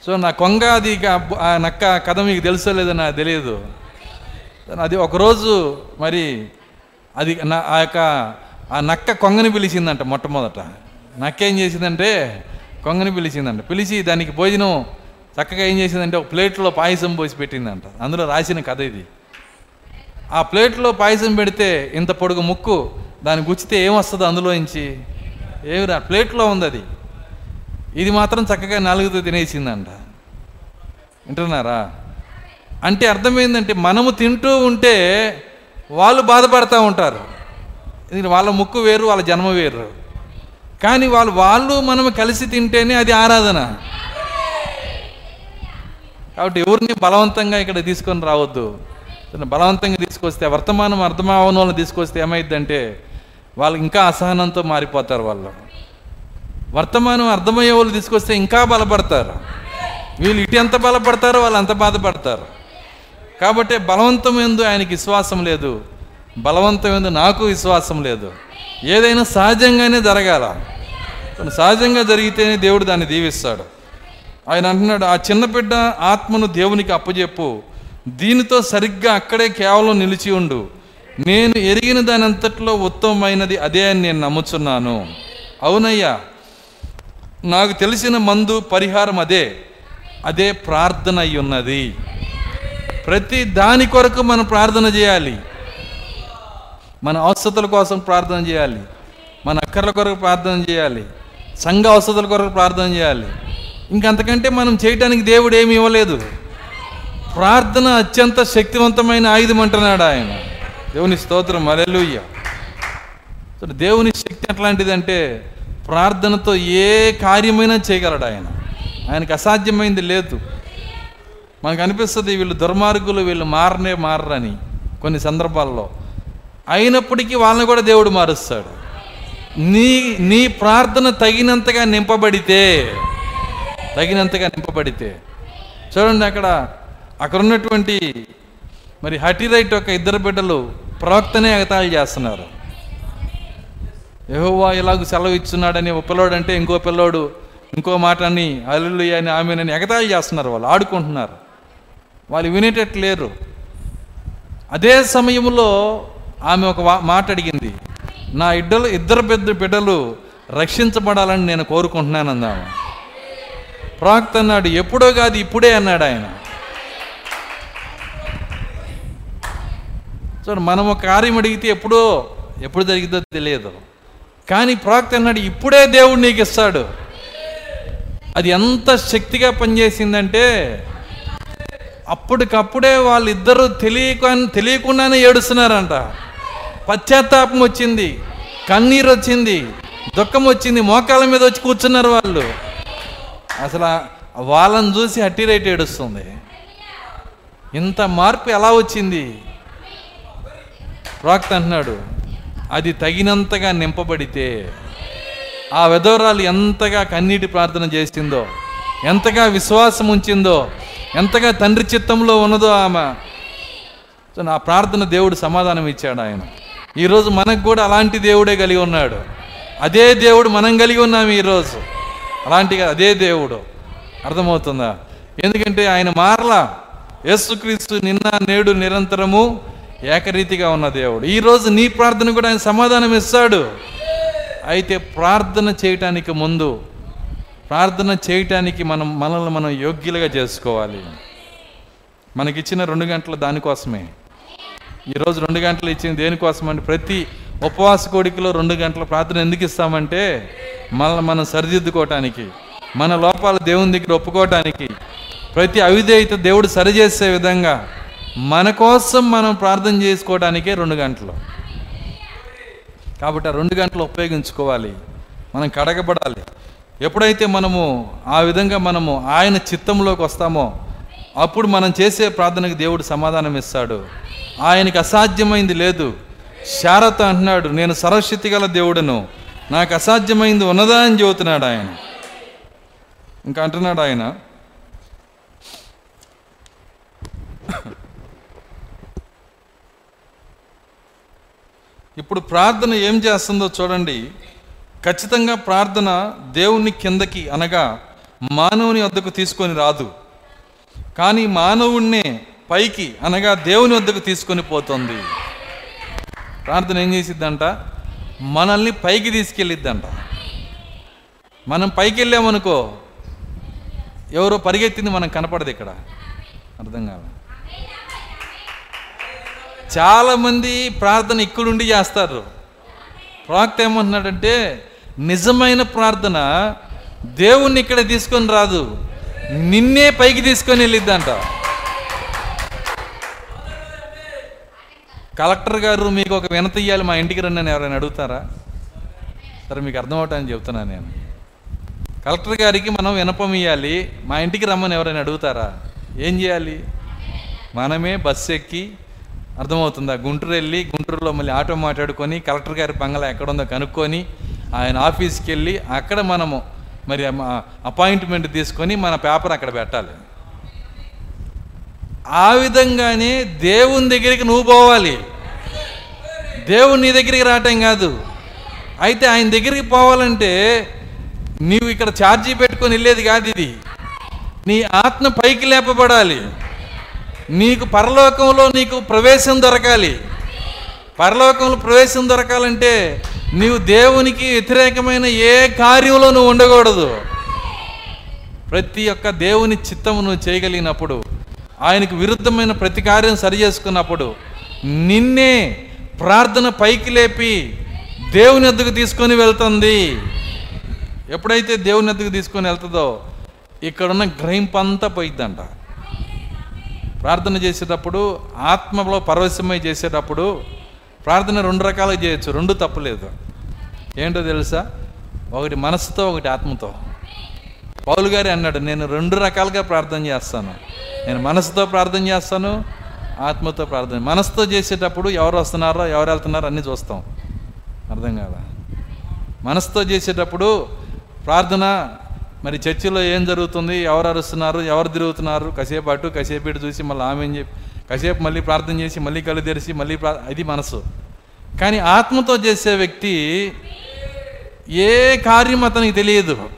సో నా కొంగ అది ఆ నక్క కథ మీకు తెలుసో లేదో నాకు తెలియదు. అది ఒకరోజు మరి అది నా ఆ యొక్క ఆ నక్క కొంగని పిలిచిందంట మొట్టమొదట. నక్క ఏం చేసిందంటే కొంగని పిలిచిందంట. పిలిచి దానికి భోజనం చక్కగా ఏం చేసిందంటే ఒక ప్లేట్లో పాయసం పోసి పెట్టిందంట. అందులో రాసిన కథ ఇది. ఆ ప్లేట్లో పాయసం పెడితే ఇంత పొడుగు ముక్కు దాన్ని గుచ్చితే ఏమొస్తుంది అందులోంచి ఏమి రా ప్లేట్లో ఉంది అది. ఇది మాత్రం చక్కగా నాలుగుతో తినేసిందంట. వింటున్నారా? అంటే అర్థమైందంటే మనము తింటూ ఉంటే వాళ్ళు బాధపడుతూ ఉంటారు. వాళ్ళ ముక్కు వేరు వాళ్ళ జన్మ వేరు. కానీ వాళ్ళు వాళ్ళు మనం కలిసి తింటేనే అది ఆరాధన. కాబట్టి ఎవరిని బలవంతంగా ఇక్కడ తీసుకొని రావద్దు. బలవంతంగా తీసుకొస్తే వర్తమానం అర్థమవన వాళ్ళని తీసుకొస్తే ఏమైందంటే వాళ్ళు ఇంకా అసహనంతో మారిపోతారు వాళ్ళు. వర్తమానం అర్థమయ్యే వాళ్ళు తీసుకొస్తే ఇంకా బలపడతారు. వీళ్ళు ఇటు ఎంత బలపడతారో వాళ్ళు అంత బాధపడతారు. కాబట్టి బలవంతం ఎందు ఆయనకి విశ్వాసం లేదు. బలవంతం ఎందు నాకు విశ్వాసం లేదు. ఏదైనా సహజంగానే జరగాల. సహజంగా జరిగితేనే దేవుడు దాన్ని దీవిస్తాడు. ఆయన అంటున్నాడు ఆ చిన్న బిడ్డ ఆత్మను దేవునికి అప్పజెప్పు. దీనితో సరిగ్గా అక్కడే కేవలం నిలిచి ఉండు. నేను ఎరిగిన దాని అంతట్లో ఉత్తమమైనది అదే అని నేను నమ్ముచున్నాను. అవునయ్యా నాకు తెలిసిన మందు పరిహారం అదే. అదే ప్రార్థన అయి ఉన్నది ప్రతి దాని కొరకు మనం ప్రార్థన చేయాలి. మన అవసతుల కోసం ప్రార్థన చేయాలి. మన అక్కర్ల కొరకు ప్రార్థన చేయాలి. సంఘ అవసతుల కొరకు ప్రార్థన చేయాలి. ఇంకంతకంటే మనం చేయటానికి దేవుడు ఏమి ఇవ్వలేదు. ప్రార్థన అత్యంత శక్తివంతమైన ఆయుధం అంటున్నాడు ఆయన. దేవుని స్తోత్రం. మరెలుయ్య దేవుని శక్తి ఎట్లాంటిదంటే ప్రార్థనతో ఏ కార్యమైనా చేయగలడు ఆయన. ఆయనకు అసాధ్యమైంది లేదు. మనకు అనిపిస్తుంది వీళ్ళు దుర్మార్గులు వీళ్ళు మారనే మారరని కొన్ని సందర్భాల్లో. అయినప్పటికీ వాళ్ళని కూడా దేవుడు మారుస్తాడు. నీ నీ ప్రార్థన తగినంతగా నింపబడితే తగినంతగా నింపబడితే. చూడండి అక్కడ అక్కడ ఉన్నటువంటి మరి హటిరైట్ యొక్క ఇద్దరు బిడ్డలు ప్రవక్తనే ఎగతాళి చేస్తున్నారు. యెహోవా ఇలాగ సెలవు ఇచ్చున్నాడని ఒక పిల్లోడు అంటే ఇంకో పిల్లోడు ఇంకో మాట అని అల్లు అని ఆమెనని ఎగతాళి చేస్తున్నారు వాళ్ళు ఆడుకుంటున్నారు. వాళ్ళు వినేటట్టు లేరు. అదే సమయంలో ఆమె ఒక మాట అడిగింది. నా ఇడ్డలు ఇద్దరు పెద్ద బిడ్డలు రక్షించబడాలని నేను కోరుకుంటున్నాను అందాము? ప్రాక్త అన్నాడు ఎప్పుడో కాదు ఇప్పుడే అన్నాడు ఆయన. చూడండి మనం ఒక కార్యం అడిగితే ఎప్పుడో ఎప్పుడు జరిగిద్దో తెలియదు. కానీ ప్రాక్త అన్నాడు ఇప్పుడే దేవుడు నీకు ఇస్తాడు. అది ఎంత శక్తిగా పనిచేసిందంటే అప్పటికప్పుడే వాళ్ళిద్దరూ తెలియక తెలియకుండానే ఏడుస్తున్నారంట. పశ్చాత్తాపం వచ్చింది కన్నీరు వచ్చింది దుఃఖం వచ్చింది మోకాళ్ళ మీద వచ్చి కూర్చున్నారు వాళ్ళు. అసలు వాళ్ళని చూసి హట్టి రైట్ ఏడుస్తుంది. ఇంత మార్పు ఎలా వచ్చింది? ప్రాక్త అంటున్నాడు అది తగినంతగా నింపబడితే ఆ విధవరాలు ఎంతగా కన్నీటి ప్రార్థన చేసిందో ఎంతగా విశ్వాసం ఉంచిందో ఎంతగా తండ్రి చిత్తంలో ఉన్నదో ఆమె. సో నా ప్రార్థన దేవుడు సమాధానం ఇచ్చాడు ఆయన. ఈరోజు మనకు కూడా అలాంటి దేవుడే కలిగి ఉన్నాడు. అదే దేవుడు మనం కలిగి ఉన్నాం ఈరోజు అలాంటి అదే దేవుడు. అర్థమవుతుందా? ఎందుకంటే ఆయన మారలా. యేసుక్రీస్తు నిన్న నేడు నిరంతరము ఏకరీతిగా ఉన్న దేవుడు. ఈరోజు నీ ప్రార్థన కూడా ఆయన సమాధానం ఇస్తాడు. అయితే ప్రార్థన చేయటానికి ముందు ప్రార్థన చేయటానికి మనం మనల్ని మనం యోగ్యులుగా చేసుకోవాలి. మనకిచ్చిన రెండు గంటలు దానికోసమే ఈరోజు రెండు గంటలు ఇచ్చిన దేనికోసం అంటే ప్రతి ఉపవాస కోడికలో రెండు గంటల ప్రార్థన ఎందుకు ఇస్తామంటే మనల్ని మనం సరిదిద్దుకోవటానికి మన లోపాలు దేవుని దగ్గర ఒప్పుకోవటానికి ప్రతి అవిధేయత దేవుడు సరిచేసే విధంగా మన కోసం మనం ప్రార్థన చేసుకోవడానికే రెండు గంటలు. కాబట్టి ఆ రెండు గంటలు ఉపయోగించుకోవాలి. మనం కడగబడాలి. ఎప్పుడైతే మనము ఆ విధంగా మనము ఆయన చిత్తంలోకి వస్తామో అప్పుడు మనం చేసే ప్రార్థనకు దేవుడు సమాధానం ఇస్తాడు. ఆయనకి అసాధ్యమైంది లేదు. శారత అంటున్నాడు నేను సరస్వతి గల దేవుడను. నాకు అసాధ్యమైంది ఉన్నదా అని చెబుతున్నాడు ఆయన. ఇంకా అంటున్నాడు ఆయన ఇప్పుడు ప్రార్థన ఏం చేస్తుందో చూడండి. ఖచ్చితంగా ప్రార్థన దేవుని కిందకి అనగా మానవుని వద్దకు తీసుకొని రాదు. కానీ మానవుణ్ణే పైకి అనగా దేవుని వద్దకు తీసుకొని పోతుంది. ప్రార్థన ఏం చేసిద్దంట? మనల్ని పైకి తీసుకెళ్ళిద్దంట. మనం పైకి వెళ్ళామనుకో ఎవరో పరిగెత్తింది మనకు కనపడదు ఇక్కడ. అర్థం కాదు చాలామంది ప్రార్థన ఇక్కడుండి చేస్తారు. ప్రవక్త ఏమంటున్నాడంటే నిజమైన ప్రార్థన దేవుణ్ణి ఇక్కడ తీసుకొని రాదు నిన్నే పైకి తీసుకొని వెళ్ళిద్దంట. కలెక్టర్ గారు మీకు ఒక వినత ఇవ్వాలి మా ఇంటికి రండి అని ఎవరైనా అడుగుతారా? సరే మీకు అర్థం అవటానికి చెప్తున్నాను నేను. కలెక్టర్ గారికి మనం వినపం ఇవ్వాలి మా ఇంటికి రమ్మని ఎవరైనా అడుగుతారా? ఏం చేయాలి? మనమే బస్సు ఎక్కి అర్థమవుతుందా? గుంటూరు వెళ్ళి గుంటూరులో మళ్ళీ ఆటో మాట్లాడుకొని కలెక్టర్ గారి బంగళా ఎక్కడుందో కనుక్కొని ఆయన ఆఫీస్కి వెళ్ళి అక్కడ మనము మరి అపాయింట్మెంట్ తీసుకొని మన పేపర్ అక్కడ పెట్టాలి. ఆ విధంగానే దేవుని దగ్గరికి నువ్వు పోవాలి. దేవుని నీ దగ్గరికి రావటం కాదు. అయితే ఆయన దగ్గరికి పోవాలంటే నీవు ఇక్కడ ఛార్జీ పెట్టుకొని వెళ్ళేది కాదు ఇది. నీ ఆత్మ పైకి లేపబడాలి. నీకు పరలోకంలో నీకు ప్రవేశం దొరకాలి. పరలోకంలో ప్రవేశం దొరకాలంటే నీవు దేవునికి వ్యతిరేకమైన ఏ కార్యంలో నువ్వు ఉండకూడదు. ప్రతి ఒక్క దేవుని చిత్తము నువ్వు చేయగలిగినప్పుడు ఆయనకు విరుద్ధమైన ప్రతి కార్యం సరి చేసుకున్నప్పుడు నిన్నే ప్రార్థన పైకి లేపి దేవుని ఎద్దుకు తీసుకొని వెళ్తుంది. ఎప్పుడైతే దేవుని ఎద్దుకు తీసుకొని వెళ్తుందో ఇక్కడున్న గ్రహింపంతా పోయిద్దంట. ప్రార్థన చేసేటప్పుడు ఆత్మలో పరవశమై చేసేటప్పుడు ప్రార్థన రెండు రకాలుగా చేయొచ్చు రెండు తప్పులేదు ఏంటో తెలుసా? ఒకటి మనసుతో ఒకటి ఆత్మతో. పౌలు గారి అన్నాడు నేను రెండు రకాలుగా ప్రార్థన చేస్తాను. నేను మనసుతో ప్రార్థన చేస్తాను ఆత్మతో ప్రార్థన మనసుతో చేసేటప్పుడు ఎవరు వస్తున్నారో ఎవరు వెళ్తున్నారో అన్నీ చూస్తాం. అర్థం కాదా? మనసుతో చేసేటప్పుడు ప్రార్థన మరి చర్చిలో ఏం జరుగుతుంది? ఎవరు అరుస్తున్నారు? ఎవరు తిరుగుతున్నారు? కాసేపు అటు కసేపు ఇటు చూసి మళ్ళీ ఆమె చెప్పి కాసేపు మళ్ళీ ప్రార్థన చేసి మళ్ళీ కళ్ళు తెరిచి మళ్ళీ అది ఇది మనసు. కానీ ఆత్మతో చేసే వ్యక్తి ఏ కార్యం అతనికి తెలియదు.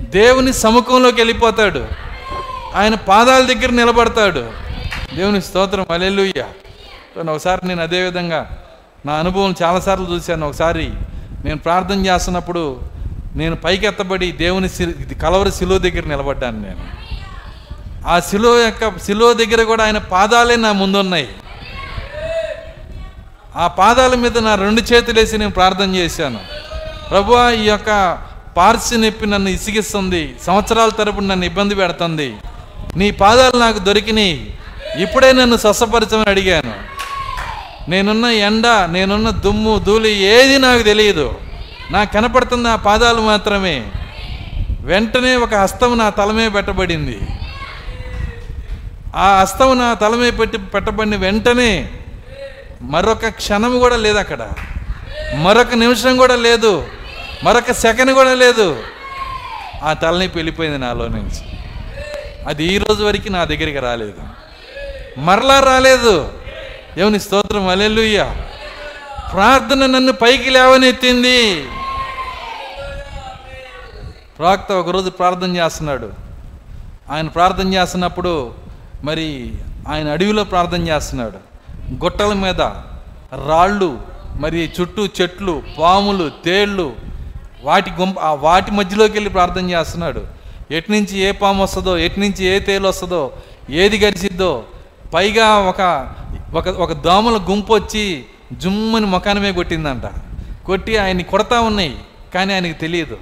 దేవుని సముఖంలోకి వెళ్ళిపోతాడు. ఆయన పాదాల దగ్గర నిలబడతాడు. దేవుని స్తోత్రం అలెలుయ్య ఒకసారి నేను అదే విధంగా నా అనుభవం చాలాసార్లు చూశాను. ఒకసారి నేను ప్రార్థన చేస్తున్నప్పుడు నేను పైకి ఎత్తబడి దేవుని సి- ఇది కలవరి శిలువ దగ్గర నిలబడ్డాను నేను. ఆ శిలువ యొక్క శిలువ దగ్గర కూడా ఆయన పాదాలే నా ముందున్నాయి. ఆ పాదాల మీద నా రెండు చేతులేసి నేను ప్రార్థన చేశాను. ప్రభు ఈ యొక్క పార్సి నొప్పి నన్ను ఇసిగిస్తుంది. సంవత్సరాల తరపున నన్ను ఇబ్బంది పెడుతుంది. నీ పాదాలు నాకు దొరికినాయి. ఇప్పుడే నన్ను స్వస్థపరచమని అడిగాను. నేనున్న ఎండ నేనున్న దుమ్ము ధూళి ఏది నాకు తెలియదు. నాకు కనపడుతున్న ఆ పాదాలు మాత్రమే వెంటనే ఒక హస్తం నా తలమే పెట్టబడింది. ఆ హస్తం నా తలమే పెట్టి పెట్టబడిన వెంటనే మరొక క్షణం కూడా లేదు అక్కడ. మరొక నిమిషం కూడా లేదు. మరొక సెకండ్ కూడా లేదు. ఆ తలనొప్పి వెళ్ళిపోయింది నాలో నుంచి. అది ఈ రోజు వరకు నా దగ్గరికి రాలేదు. మరలా రాలేదు. దేవుని స్తోత్రం. అలెలుయ్య ప్రార్థన నన్ను పైకి లేవనెత్తింది. ప్రవక్త ఒకరోజు ప్రార్థన చేస్తున్నాడు. ఆయన ప్రార్థన చేస్తున్నప్పుడు మరి ఆయన అడవిలో ప్రార్థన చేస్తున్నాడు. గుట్టల మీద రాళ్ళు మరి చుట్టూ చెట్లు పాములు తేళ్ళు వాటి గుంప వాటి మధ్యలోకి వెళ్ళి ప్రార్థన చేస్తున్నాడు. ఎటు నుంచి ఏ పాము వస్తుందో ఎటు నుంచి ఏ తేలు వస్తుందో ఏది గరిచిద్దో పైగా ఒక ఒక ఒక దోమల గుంపు వచ్చి జుమ్మని ముఖానమే కొట్టిందంట. కొట్టి ఆయన్ని కొడతా ఉన్నాయి కానీ ఆయనకి తెలియదు.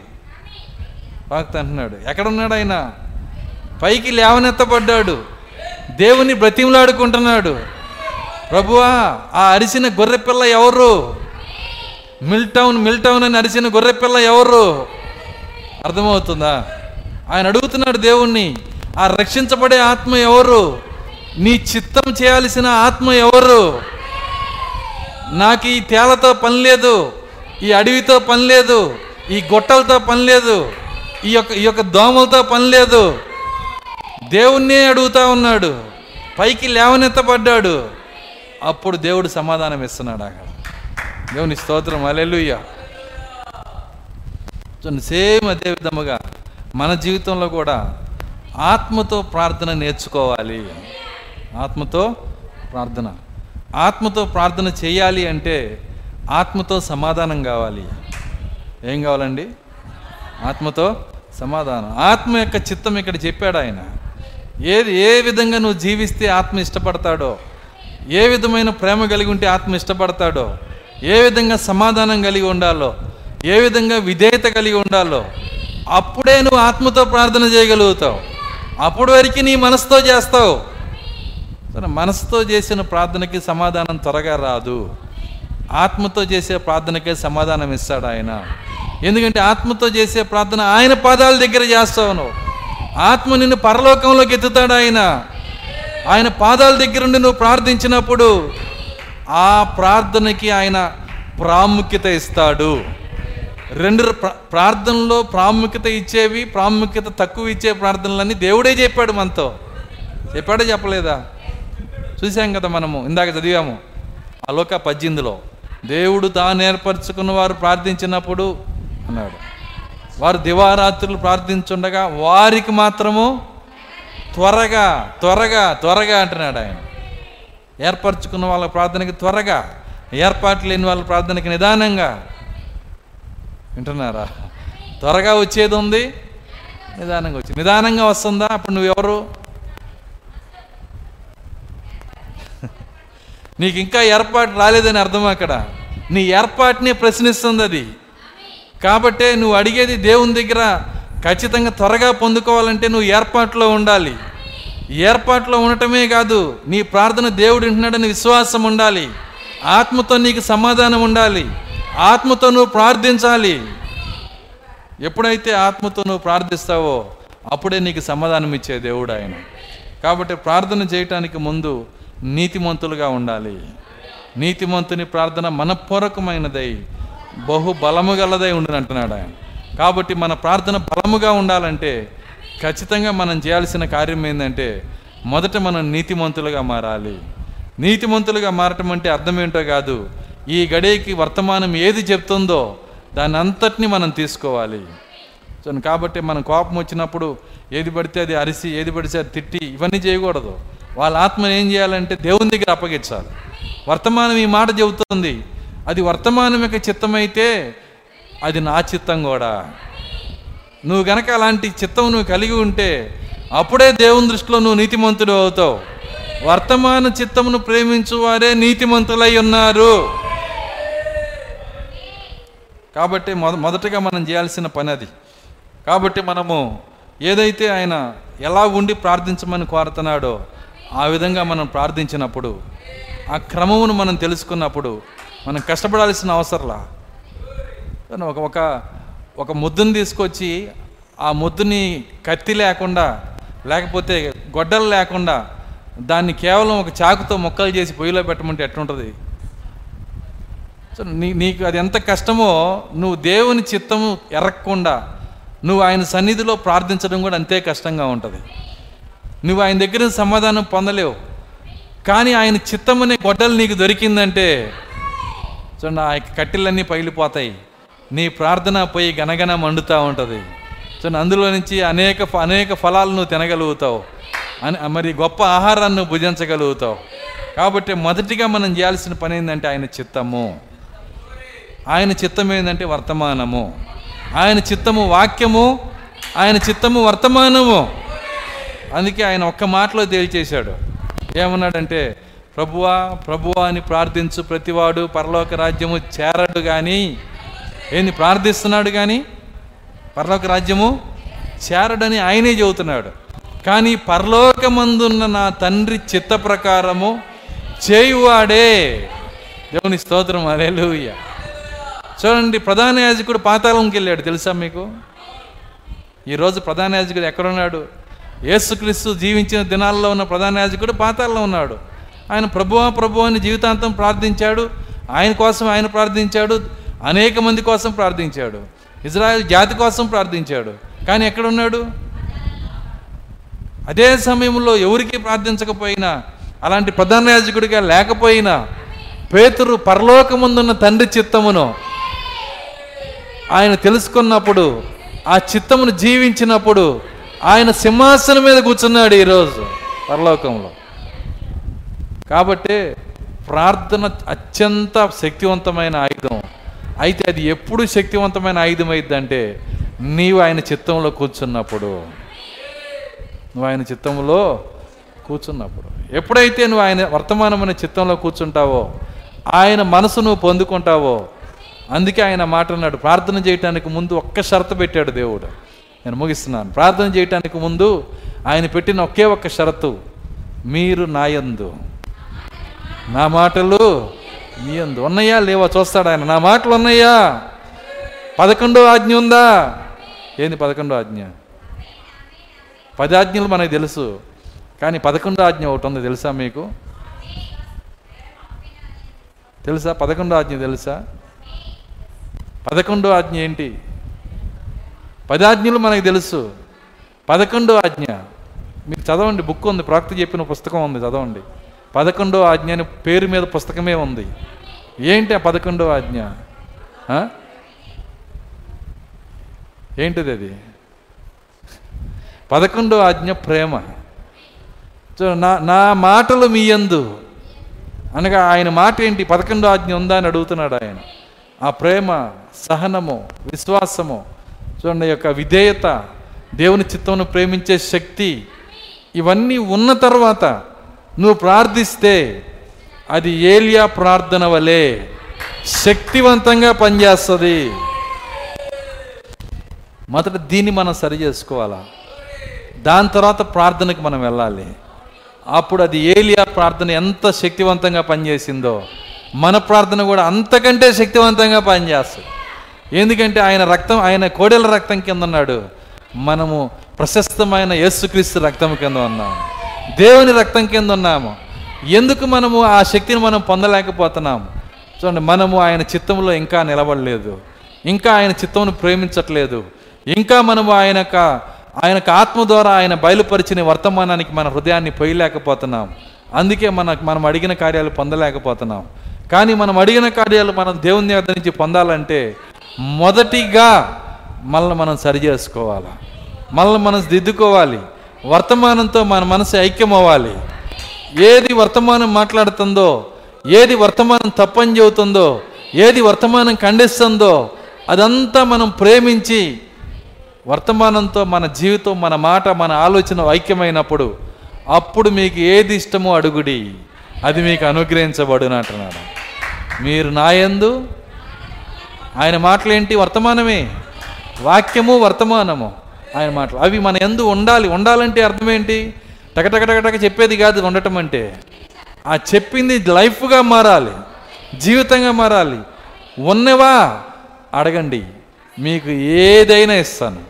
వాక్త అంటున్నాడు ఎక్కడున్నాడు ఆయన? పైకి లేవనెత్తబడ్డాడు. దేవుని బ్రతిమలాడుకుంటున్నాడు. ప్రభువా ఆ అరిసిన గొర్రెపిల్ల ఎవరు? మిల్టౌన్ మిల్టౌన్ అని అరిసిన గొర్రెపిల్ల ఎవరు? అర్థమవుతుందా? ఆయన అడుగుతున్నాడు దేవుణ్ణి ఆ రక్షించబడే ఆత్మ ఎవరు? నీ చిత్తం చేయాల్సిన ఆత్మ ఎవరు? నాకు ఈ తేలతో పని లేదు ఈ అడవితో పని లేదు ఈ గొట్టలతో పని లేదు ఈ యొక్క ఈ యొక్క దోమలతో పని లేదు. దేవుణ్ణే అడుగుతా ఉన్నాడు. పైకి లేవనెత్తబడ్డాడు. అప్పుడు దేవుడు సమాధానం ఇస్తున్నాడు అక్కడ దేవుని స్తోత్రం. అలెలుయ్య సేమ్ అదే విధముగా మన జీవితంలో కూడా ఆత్మతో ప్రార్థన నేర్చుకోవాలి. ఆత్మతో ప్రార్థన. ఆత్మతో ప్రార్థన చేయాలి అంటే ఆత్మతో సమాధానం కావాలి. ఏం కావాలండి? ఆత్మతో సమాధానం. ఆత్మ యొక్క చిత్తం ఇక్కడ చెప్పాడు ఆయన. ఏది ఏ విధంగా నువ్వు జీవిస్తే ఆత్మ ఇష్టపడతాడో ఏ విధమైన ప్రేమ కలిగి ఉంటే ఆత్మ ఇష్టపడతాడో ఏ విధంగా సమాధానం కలిగి ఉండాలో ఏ విధంగా విధేయత కలిగి ఉండాలో అప్పుడే నువ్వు ఆత్మతో ప్రార్థన చేయగలుగుతావు. అప్పుడు వరకు నీ మనసుతో చేస్తావు. మనసుతో చేసిన ప్రార్థనకి సమాధానం త్వరగా రాదు. ఆత్మతో చేసే ప్రార్థనకే సమాధానం ఇస్తాడు ఆయన. ఎందుకంటే ఆత్మతో చేసే ప్రార్థన ఆయన పాదాల దగ్గర చేస్తావు నువ్వు. ఆత్మ నిన్ను పరలోకంలోకి ఎత్తుతాడు ఆయన. ఆయన పాదాల దగ్గర నుండి నువ్వు ప్రార్థించినప్పుడు ఆ ప్రార్థనకి ఆయన ప్రాముఖ్యత ఇస్తాడు. రెండు ప్రార్థనలో ప్రాముఖ్యత ఇచ్చేవి ప్రాముఖ్యత తక్కువ ఇచ్చే ప్రార్థనలన్నీ దేవుడే చెప్పాడు మనతో. చెప్పాడే చెప్పలేదా? చూసాం కదా మనము ఇందాక చదివాము. అలోక పద్దెనిమిదిలో దేవుడు తాను ఏర్పరచుకున్న వారు ప్రార్థించినప్పుడు అన్నాడు. వారు దివారాత్రులు ప్రార్థించుండగా వారికి మాత్రము త్వరగా త్వరగా త్వరగా అంటున్నాడు ఆయన. ఏర్పరచుకున్న వాళ్ళ ప్రార్థనకి త్వరగా ఏర్పాటు లేని వాళ్ళ ప్రార్థనకి నిదానంగా. వింటున్నారా? త్వరగా వచ్చేది ఉంది నిదానంగా వచ్చి నిదానంగా వస్తుందా? అప్పుడు నువ్వెవరు? నీకు ఇంకా ఏర్పాటు రాలేదని అర్థం అక్కడ. నీ ఏర్పాటుని ప్రశ్నిస్తుంది అది. కాబట్టే నువ్వు అడిగేది దేవుని దగ్గర ఖచ్చితంగా త్వరగా పొందుకోవాలంటే నువ్వు ఏర్పాట్లో ఉండాలి. ఏర్పాట్లో ఉండటమే కాదు నీ ప్రార్థన దేవుడు వింటున్నాడని విశ్వాసం ఉండాలి. ఆత్మతో నీకు సమాధానం ఉండాలి. ఆత్మతో నువ్వు ప్రార్థించాలి. ఎప్పుడైతే ఆత్మతో నువ్వు ప్రార్థిస్తావో అప్పుడే నీకు సమాధానం ఇచ్చే దేవుడు ఆయన. కాబట్టి ప్రార్థన చేయటానికి ముందు నీతిమంతులుగా ఉండాలి. నీతిమంతుని ప్రార్థన మనపూర్వకమైనదై బహు బలము గలదై ఉండును అంటున్నాడు ఆయన. కాబట్టి మన ప్రార్థన బలముగా ఉండాలంటే ఖచ్చితంగా మనం చేయాల్సిన కార్యం ఏంటంటే మొదట మనం నీతిమంతులుగా మారాలి. నీతిమంతులుగా మారటం అంటే అర్థం ఏంటో కాదు ఈ గడియకి వర్తమానం ఏది చెప్తుందో దాని అంతటిని మనం తీసుకోవాలి. కాబట్టి మనం కోపం వచ్చినప్పుడు ఏది పడితే అది అరిసి ఏది పడితే అది తిట్టి ఇవన్నీ చేయకూడదు. వాళ్ళ ఆత్మను ఏం చేయాలంటే దేవుని దగ్గర అప్పగించాలి. వర్తమానం ఈ మాట చెబుతుంది. అది వర్తమానం యొక్క చిత్తమైతే అది నా చిత్తం కూడా. నువ్వు గనక అలాంటి చిత్తం నువ్వు కలిగి ఉంటే అప్పుడే దేవుని దృష్టిలో నువ్వు నీతిమంతుడు అవుతావు. వర్తమాన చిత్తమును ప్రేమించు వారే నీతిమంతులై ఉన్నారు. కాబట్టి మొద మొదటగా మనం చేయాల్సిన పని అది. కాబట్టి మనము ఏదైతే ఆయన ఎలా ఉండి ప్రార్థించమని కోరుతున్నాడో ఆ విధంగా మనం ప్రార్థించినప్పుడు ఆ క్రమమును మనం తెలుసుకున్నప్పుడు మనం కష్టపడాల్సిన అవసరంలా? ఒక ఒక ఒక ముద్దుని తీసుకొచ్చి ఆ ముద్దుని కత్తి లేకుండా లేకపోతే గొడ్డలు లేకుండా దాన్ని కేవలం ఒక చాకుతో ముక్కలు చేసి పొయ్యిలో పెట్టమంటే ఎట్లుంటుంది? సో నీ నీకు అది ఎంత కష్టమో నువ్వు దేవుని చిత్తము ఎరగకుండా నువ్వు ఆయన సన్నిధిలో ప్రార్థించడం కూడా అంతే కష్టంగా ఉంటుంది. నువ్వు ఆయన దగ్గర నుంచి సమాధానం పొందలేవు. కానీ ఆయన చిత్తమనే గొడ్డలు నీకు దొరికిందంటే చూడండి ఆ యొక్క కట్టెలన్నీ పగిలిపోతాయి. నీ ప్రార్థన పోయి గనగన మండుతూ ఉంటుంది. చూడండి అందులో నుంచి అనేక అనేక ఫలాలు నువ్వు తినగలుగుతావు. అని మరి గొప్ప ఆహారాన్ని నువ్వు భుజించగలుగుతావు. కాబట్టి మొదటిగా మనం చేయాల్సిన పని ఏంటంటే ఆయన చిత్తము. ఆయన చిత్తం ఏంటంటే వర్తమానము. ఆయన చిత్తము వాక్యము ఆయన చిత్తము వర్తమానము. అందుకే ఆయన ఒక్క మాటలో తేల్చేశాడు. ఏమన్నాడంటే ప్రభువా ప్రభువా అని ప్రార్థించు ప్రతివాడు పరలోక రాజ్యము చేరడు కానీ ఏంది ప్రార్థిస్తున్నాడు కానీ పరలోక రాజ్యము చేరడని ఆయనే చెబుతున్నాడు. కానీ పరలోకమందున్న నా తండ్రి చిత్త ప్రకారము చేయువాడే. దేవుని స్తోత్రం అరేలుయ్య చూడండి ప్రధాన యాజకుడు పాతాళంకి వెళ్ళాడు తెలుసా మీకు? ఈరోజు ప్రధాన యాజకుడు ఎక్కడున్నాడు? యేసుక్రీస్తు జీవించిన దినాల్లో ఉన్న ప్రధాన యాజకుడు పాతాల్లో ఉన్నాడు. ఆయన ప్రభువా ప్రభు అని జీవితాంతం ప్రార్థించాడు. ఆయన కోసం ఆయన ప్రార్థించాడు. అనేక మంది కోసం ప్రార్థించాడు. ఇజ్రాయెల్ జాతి కోసం ప్రార్థించాడు. కానీ ఎక్కడున్నాడు అదే సమయంలో ఎవరికి ప్రార్థించకపోయినా అలాంటి ప్రధాన యాజకుడిగా లేకపోయినా పేతురు పరలోకముందున్న తండ్రి చిత్తమును ఆయన తెలుసుకున్నప్పుడు ఆ చిత్తమును జీవించినప్పుడు ఆయన సింహాసనం మీద కూర్చున్నాడు ఈరోజు పరలోకంలో. కాబట్టి ప్రార్థన అత్యంత శక్తివంతమైన ఆయుధం. అయితే అది ఎప్పుడు శక్తివంతమైన ఆయుధం అయిద్దంటే నీవు ఆయన చిత్తంలో కూర్చున్నప్పుడు. నువ్వు ఆయన చిత్తంలో కూర్చున్నప్పుడు. ఎప్పుడైతే నువ్వు ఆయన వర్తమానమైన చిత్తంలో కూర్చుంటావో ఆయన మనసు నువ్వు పొందుకుంటావో అందుకే ఆయన మాట అన్నాడు ప్రార్థన చేయటానికి ముందు ఒక్క షరత పెట్టాడు దేవుడు. నేను ముగిస్తున్నాను. ప్రార్థన చేయటానికి ముందు ఆయన పెట్టిన ఒకే ఒక్క షరతు మీరు నాయందు నా మాటలు మీ అందు ఉన్నాయా లేవా చూస్తాడు ఆయన. నా మాటలు ఉన్నాయా పదకొండో ఆజ్ఞ ఉందా? ఏంది పదకొండో ఆజ్ఞ? పది ఆజ్ఞలు మనకు తెలుసు కానీ పదకొండో ఆజ్ఞ ఒకటి ఉంది తెలుసా మీకు? తెలుసా? పదకొండో ఆజ్ఞ తెలుసా? పదకొండో ఆజ్ఞ ఏంటి? పది ఆజ్ఞలు మనకు తెలుసు. పదకొండో ఆజ్ఞ. మీరు చదవండి బుక్ ఉంది ప్రాక్తి చెప్పిన పుస్తకం ఉంది చదవండి. పదకొండో ఆజ్ఞ అని పేరు మీద పుస్తకమే ఉంది. ఏంటి ఆ పదకొండో ఆజ్ఞ? ఏంటిది అది? పదకొండో ఆజ్ఞ ప్రేమ. నా నా మాటలు మీ యందు. అనగా ఆయన మాట ఏంటి? పదకొండో ఆజ్ఞ ఉందా అని అడుగుతున్నాడు ఆయన. ఆ ప్రేమ సహనము విశ్వాసము చూడండి యొక్క విధేయత దేవుని చిత్తమును ప్రేమించే శక్తి ఇవన్నీ ఉన్న తర్వాత నువ్వు ప్రార్థిస్తే అది ఏలియా ప్రార్థన వలె శక్తివంతంగా పనిచేస్తుంది. మొదట దీన్ని మనం సరి చేసుకోవాలా? దాని తర్వాత ప్రార్థనకి మనం వెళ్ళాలి. అప్పుడు అది ఏలియా ప్రార్థన ఎంత శక్తివంతంగా పనిచేసిందో మన ప్రార్థన కూడా అంతకంటే శక్తివంతంగా పనిచేస్తుంది. ఎందుకంటే ఆయన రక్తం ఆయన కోడెల రక్తం కింద ఉన్నాడు. మనము ప్రశస్తమైన యేసుక్రీస్తు రక్తం కింద ఉన్నాము. దేవుని రక్తం కింద ఉన్నాము. ఎందుకు మనము ఆ శక్తిని మనం పొందలేకపోతున్నాము? చూడండి మనము ఆయన చిత్తంలో ఇంకా నిలబడలేదు. ఇంకా ఆయన చిత్తమును ప్రేమించట్లేదు. ఇంకా మనము ఆయన యొక్క ఆయన ఆత్మ ద్వారా ఆయన బయలుపరిచిన వర్తమానానికి మన హృదయాన్ని పొయ్యలేకపోతున్నాం అందుకే మన మనం అడిగిన కార్యాలు పొందలేకపోతున్నాం కానీ మనం అడిగిన కార్యాలు మనం దేవుని దగ్గర నుంచి పొందాలంటే మొదటిగా మళ్ళీ మనం సరి చేసుకోవాలి మళ్ళీ మనం దిద్దుకోవాలి. వర్తమానంతో మన మనసు ఐక్యం అవ్వాలి ఏది వర్తమానం మాట్లాడుతుందో ఏది వర్తమానం తప్పని చెబుతుందో ఏది వర్తమానం ఖండిస్తుందో అదంతా మనం ప్రేమించి వర్తమానంతో మన జీవితం మన మాట మన ఆలోచన ఐక్యమైనప్పుడు అప్పుడు మీకు ఏది ఇష్టమో అడుగుడి. అది మీకు అనుగ్రహించబడునంటున్నాడు మీరు నాయందు ఆయన మాటలేంటి? వర్తమానమే. వాక్యము వర్తమానము. ఆయన మాటలు. అవి మన ఎందు ఉండాలి. ఉండాలంటే అర్థమేంటి? ఏంటి టకటకటకటక చెప్పేది కాదు ఉండటం అంటే. ఆ చెప్పింది లైఫ్గా మారాలి. జీవితంగా మారాలి. ఉన్నవా? అడగండి. మీకు ఏదైనా ఇస్తాను.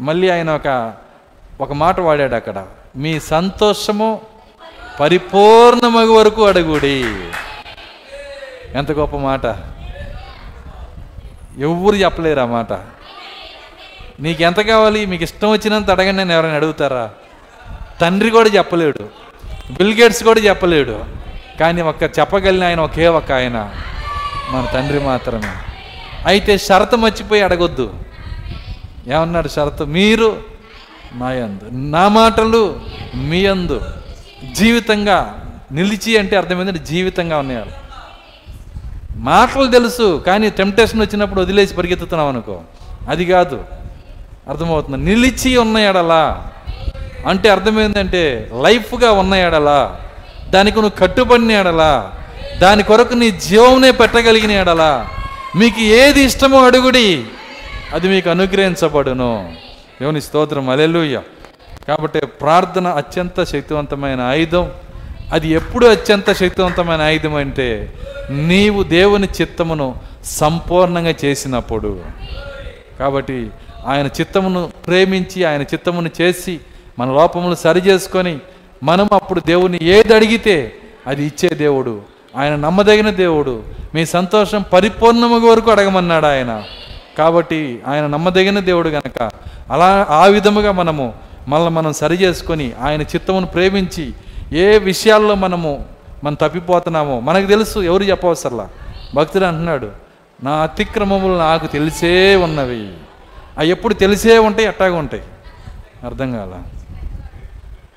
మళ్ళీ ఆయన ఒక ఒక మాట వాడాడు అక్కడ. మీ సంతోషము పరిపూర్ణమగు వరకు అడుగుడి. ఎంత గొప్ప మాట. ఎవరు చెప్పలేరు అన్నమాట నీకు ఎంత కావాలి? మీకు ఇష్టం వచ్చినంత అడగండి నేను ఎవరైనా అడుగుతారా? తండ్రి కూడా చెప్పలేడు. బిల్ గేట్స్ కూడా చెప్పలేడు. కానీ ఒక్క చెప్పగలిగిన ఆయన ఒకే ఒక ఆయన. మన తండ్రి మాత్రమే. అయితే షరతు మర్చిపోయి అడగొద్దు. ఏమన్నాడు షరతు? మీరు నా యందు నా మాటలు మీ యందు జీవితంగా నిలిచి అంటే అర్థమైందంటే జీవితంగా ఉన్నాయి మాటలు తెలుసు కానీ టెంప్టేషన్ వచ్చినప్పుడు వదిలేసి పరిగెత్తుతున్నాం అనుకో. అది కాదు. అర్థమవుతుంది. నిలిచి ఉన్న ఎడలా. అంటే అర్థమైందంటే లైఫ్గా ఉన్నాయాడలా దానికి నువ్వు కట్టుబడిన ఎడలా. దాని కొరకు నీ జీవమునే పెట్టగలిగిన ఎడలా. మీకు ఏది ఇష్టమో అడుగుడి. అది మీకు అనుగ్రహించబడును. దేవుని స్తోత్రం. అలెలుయ్య కాబట్టి ప్రార్థన అత్యంత శక్తివంతమైన ఆయుధం. అది ఎప్పుడు అత్యంత శక్తివంతమైన ఆయుధం అంటే నీవు దేవుని చిత్తమును సంపూర్ణంగా చేసినప్పుడు. కాబట్టి ఆయన చిత్తమును ప్రేమించి ఆయన చిత్తమును చేసి మన లోపములు సరి చేసుకొని మనం అప్పుడు దేవుని ఏది అడిగితే అది ఇచ్చే దేవుడు. ఆయన నమ్మదగిన దేవుడు. మీ సంతోషం పరిపూర్ణముగా వరకు అడగమన్నాడు ఆయన. కాబట్టి ఆయన నమ్మదగిన దేవుడు గనక అలా ఆ విధముగా మనము మళ్ళీ మనం సరి చేసుకొని ఆయన చిత్తమును ప్రేమించి ఏ విషయాల్లో మనము మనం తప్పిపోతున్నామో మనకు తెలుసు ఎవరు చెప్పవసరలా? భక్తుడు అంటున్నాడు నా అతిక్రమములు నాకు తెలిసే ఉన్నవి. అవి ఎప్పుడు తెలిసే ఉంటాయి అట్టాగా ఉంటాయి. అర్థం కాల?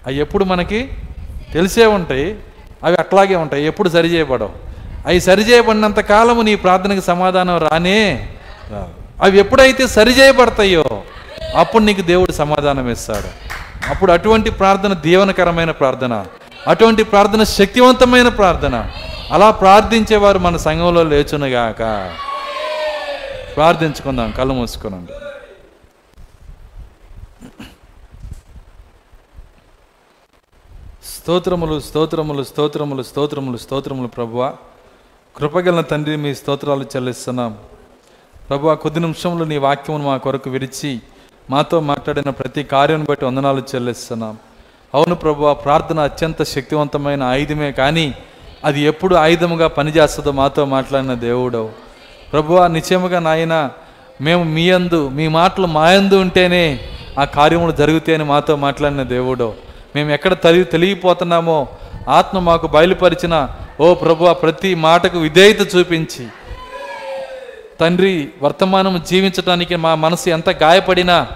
అవి ఎప్పుడు మనకి తెలిసే ఉంటాయి అవి అట్లాగే ఉంటాయి ఎప్పుడు సరి చేయబడవు. అవి సరి చేయబడినంత కాలము నీ ప్రార్థనకు సమాధానం రానే రాదు. అవి ఎప్పుడైతే సరి చేయబడతాయో అప్పుడు నీకు దేవుడు సమాధానం ఇస్తాడు అప్పుడు అటువంటి ప్రార్థన దీవనకరమైన ప్రార్థన. అటువంటి ప్రార్థన శక్తివంతమైన ప్రార్థన. అలా ప్రార్థించేవారు మన సంఘంలో లేచునుగాక ప్రార్థించుకుందాం కళ్ళు మూసుకునండి. స్తోత్రములు స్తోత్రములు స్తోత్రములు స్తోత్రములు స్తోత్రములు ప్రభువ. కృపగల తండ్రి మీ స్తోత్రాలు చెల్లిస్తున్నాం. ప్రభు కొద్ది నిమిషంలో నీ వాక్యమును మా కొరకు విరిచి మాతో మాట్లాడిన ప్రతి కార్యం బట్టి వందనాలు చెల్లిస్తున్నాం. అవును ప్రభు ప్రార్థన అత్యంత శక్తివంతమైన ఆయుధమే కానీ అది ఎప్పుడు ఆయుధముగా పనిచేస్తుందో మాతో మాట్లాడిన దేవుడవు. ప్రభువా నిశ్చయముగా నాయన మేము మీ అందు మీ మాటలు మా యందు ఉంటేనే ఆ కార్యములు జరుగుతాయని మాతో మాట్లాడిన దేవుడు మేము ఎక్కడ తలి తెలియపోతున్నామో ఆత్మ మాకు బయలుపరిచిన ఓ ప్రభు ప్రతి మాటకు విధేయత చూపించి. తండ్రి వర్తమానం జీవించడానికి మా మనసు ఎంత గాయపడినా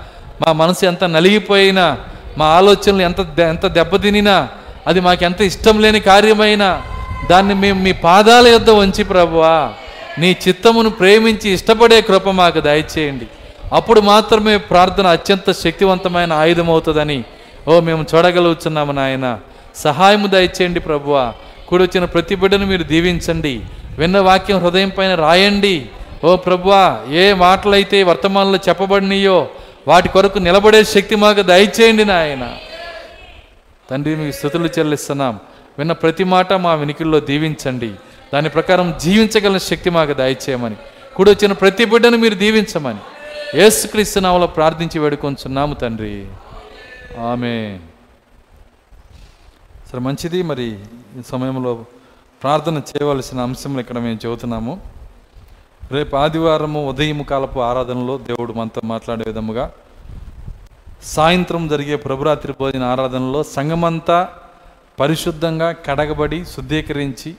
మా మనసు ఎంత నలిగిపోయినా మా ఆలోచనలు ఎంత దె- ఎంత దెబ్బతినినా అది మాకు ఎంత ఇష్టం లేని కార్యమైనా దాన్ని మేము మీ పాదాల యొద్ద ఉంచి ప్రభువా నీ చిత్తమును ప్రేమించి ఇష్టపడే కృప మాకు దయచేయండి. అప్పుడు మాత్రమే ప్రార్థన అత్యంత శక్తివంతమైన ఆయుధం అవుతుందని ఓ మేము చూడగలుగుతున్నాము నాయన. సహాయము దయచేయండి ప్రభువా. కూడొచ్చిన ప్రతి బిడ్డను మీరు దీవించండి. విన్న వాక్యం హృదయం పైన రాయండి. ఓ ప్రభువా ఏ మాటలైతే వర్తమానంలో చెప్పబడినయో వాటి కొరకు నిలబడే శక్తి మాకు దయచేయండి నాయన. తండ్రి మీకు స్థుతులు చెల్లిస్తున్నాం. విన్న ప్రతి మాట మా వినికిల్లో దీవించండి. దాని ప్రకారం జీవించగల శక్తి మాకు దయచేయమని. కూడి వచ్చిన ప్రతి బిడ్డను మీరు దీవించమని. యేసుక్రీస్తు నామలో ప్రార్థించి వేడుకొంచున్నాము తండ్రి. ఆమె సరే మంచిది. మరి ఈ సమయంలో ప్రార్థన చేయవలసిన అంశంలో ఇక్కడ మేము చెబుతున్నాము. రేపు ఆదివారము ఉదయం కాలపు ఆరాధనలో దేవుడు మనతో మాట్లాడే విధముగా సాయంత్రం జరిగే ప్రభురాత్రి భోజన ఆరాధనలో సంఘమంతా పరిశుద్ధంగా కడగబడి శుద్ధీకరించి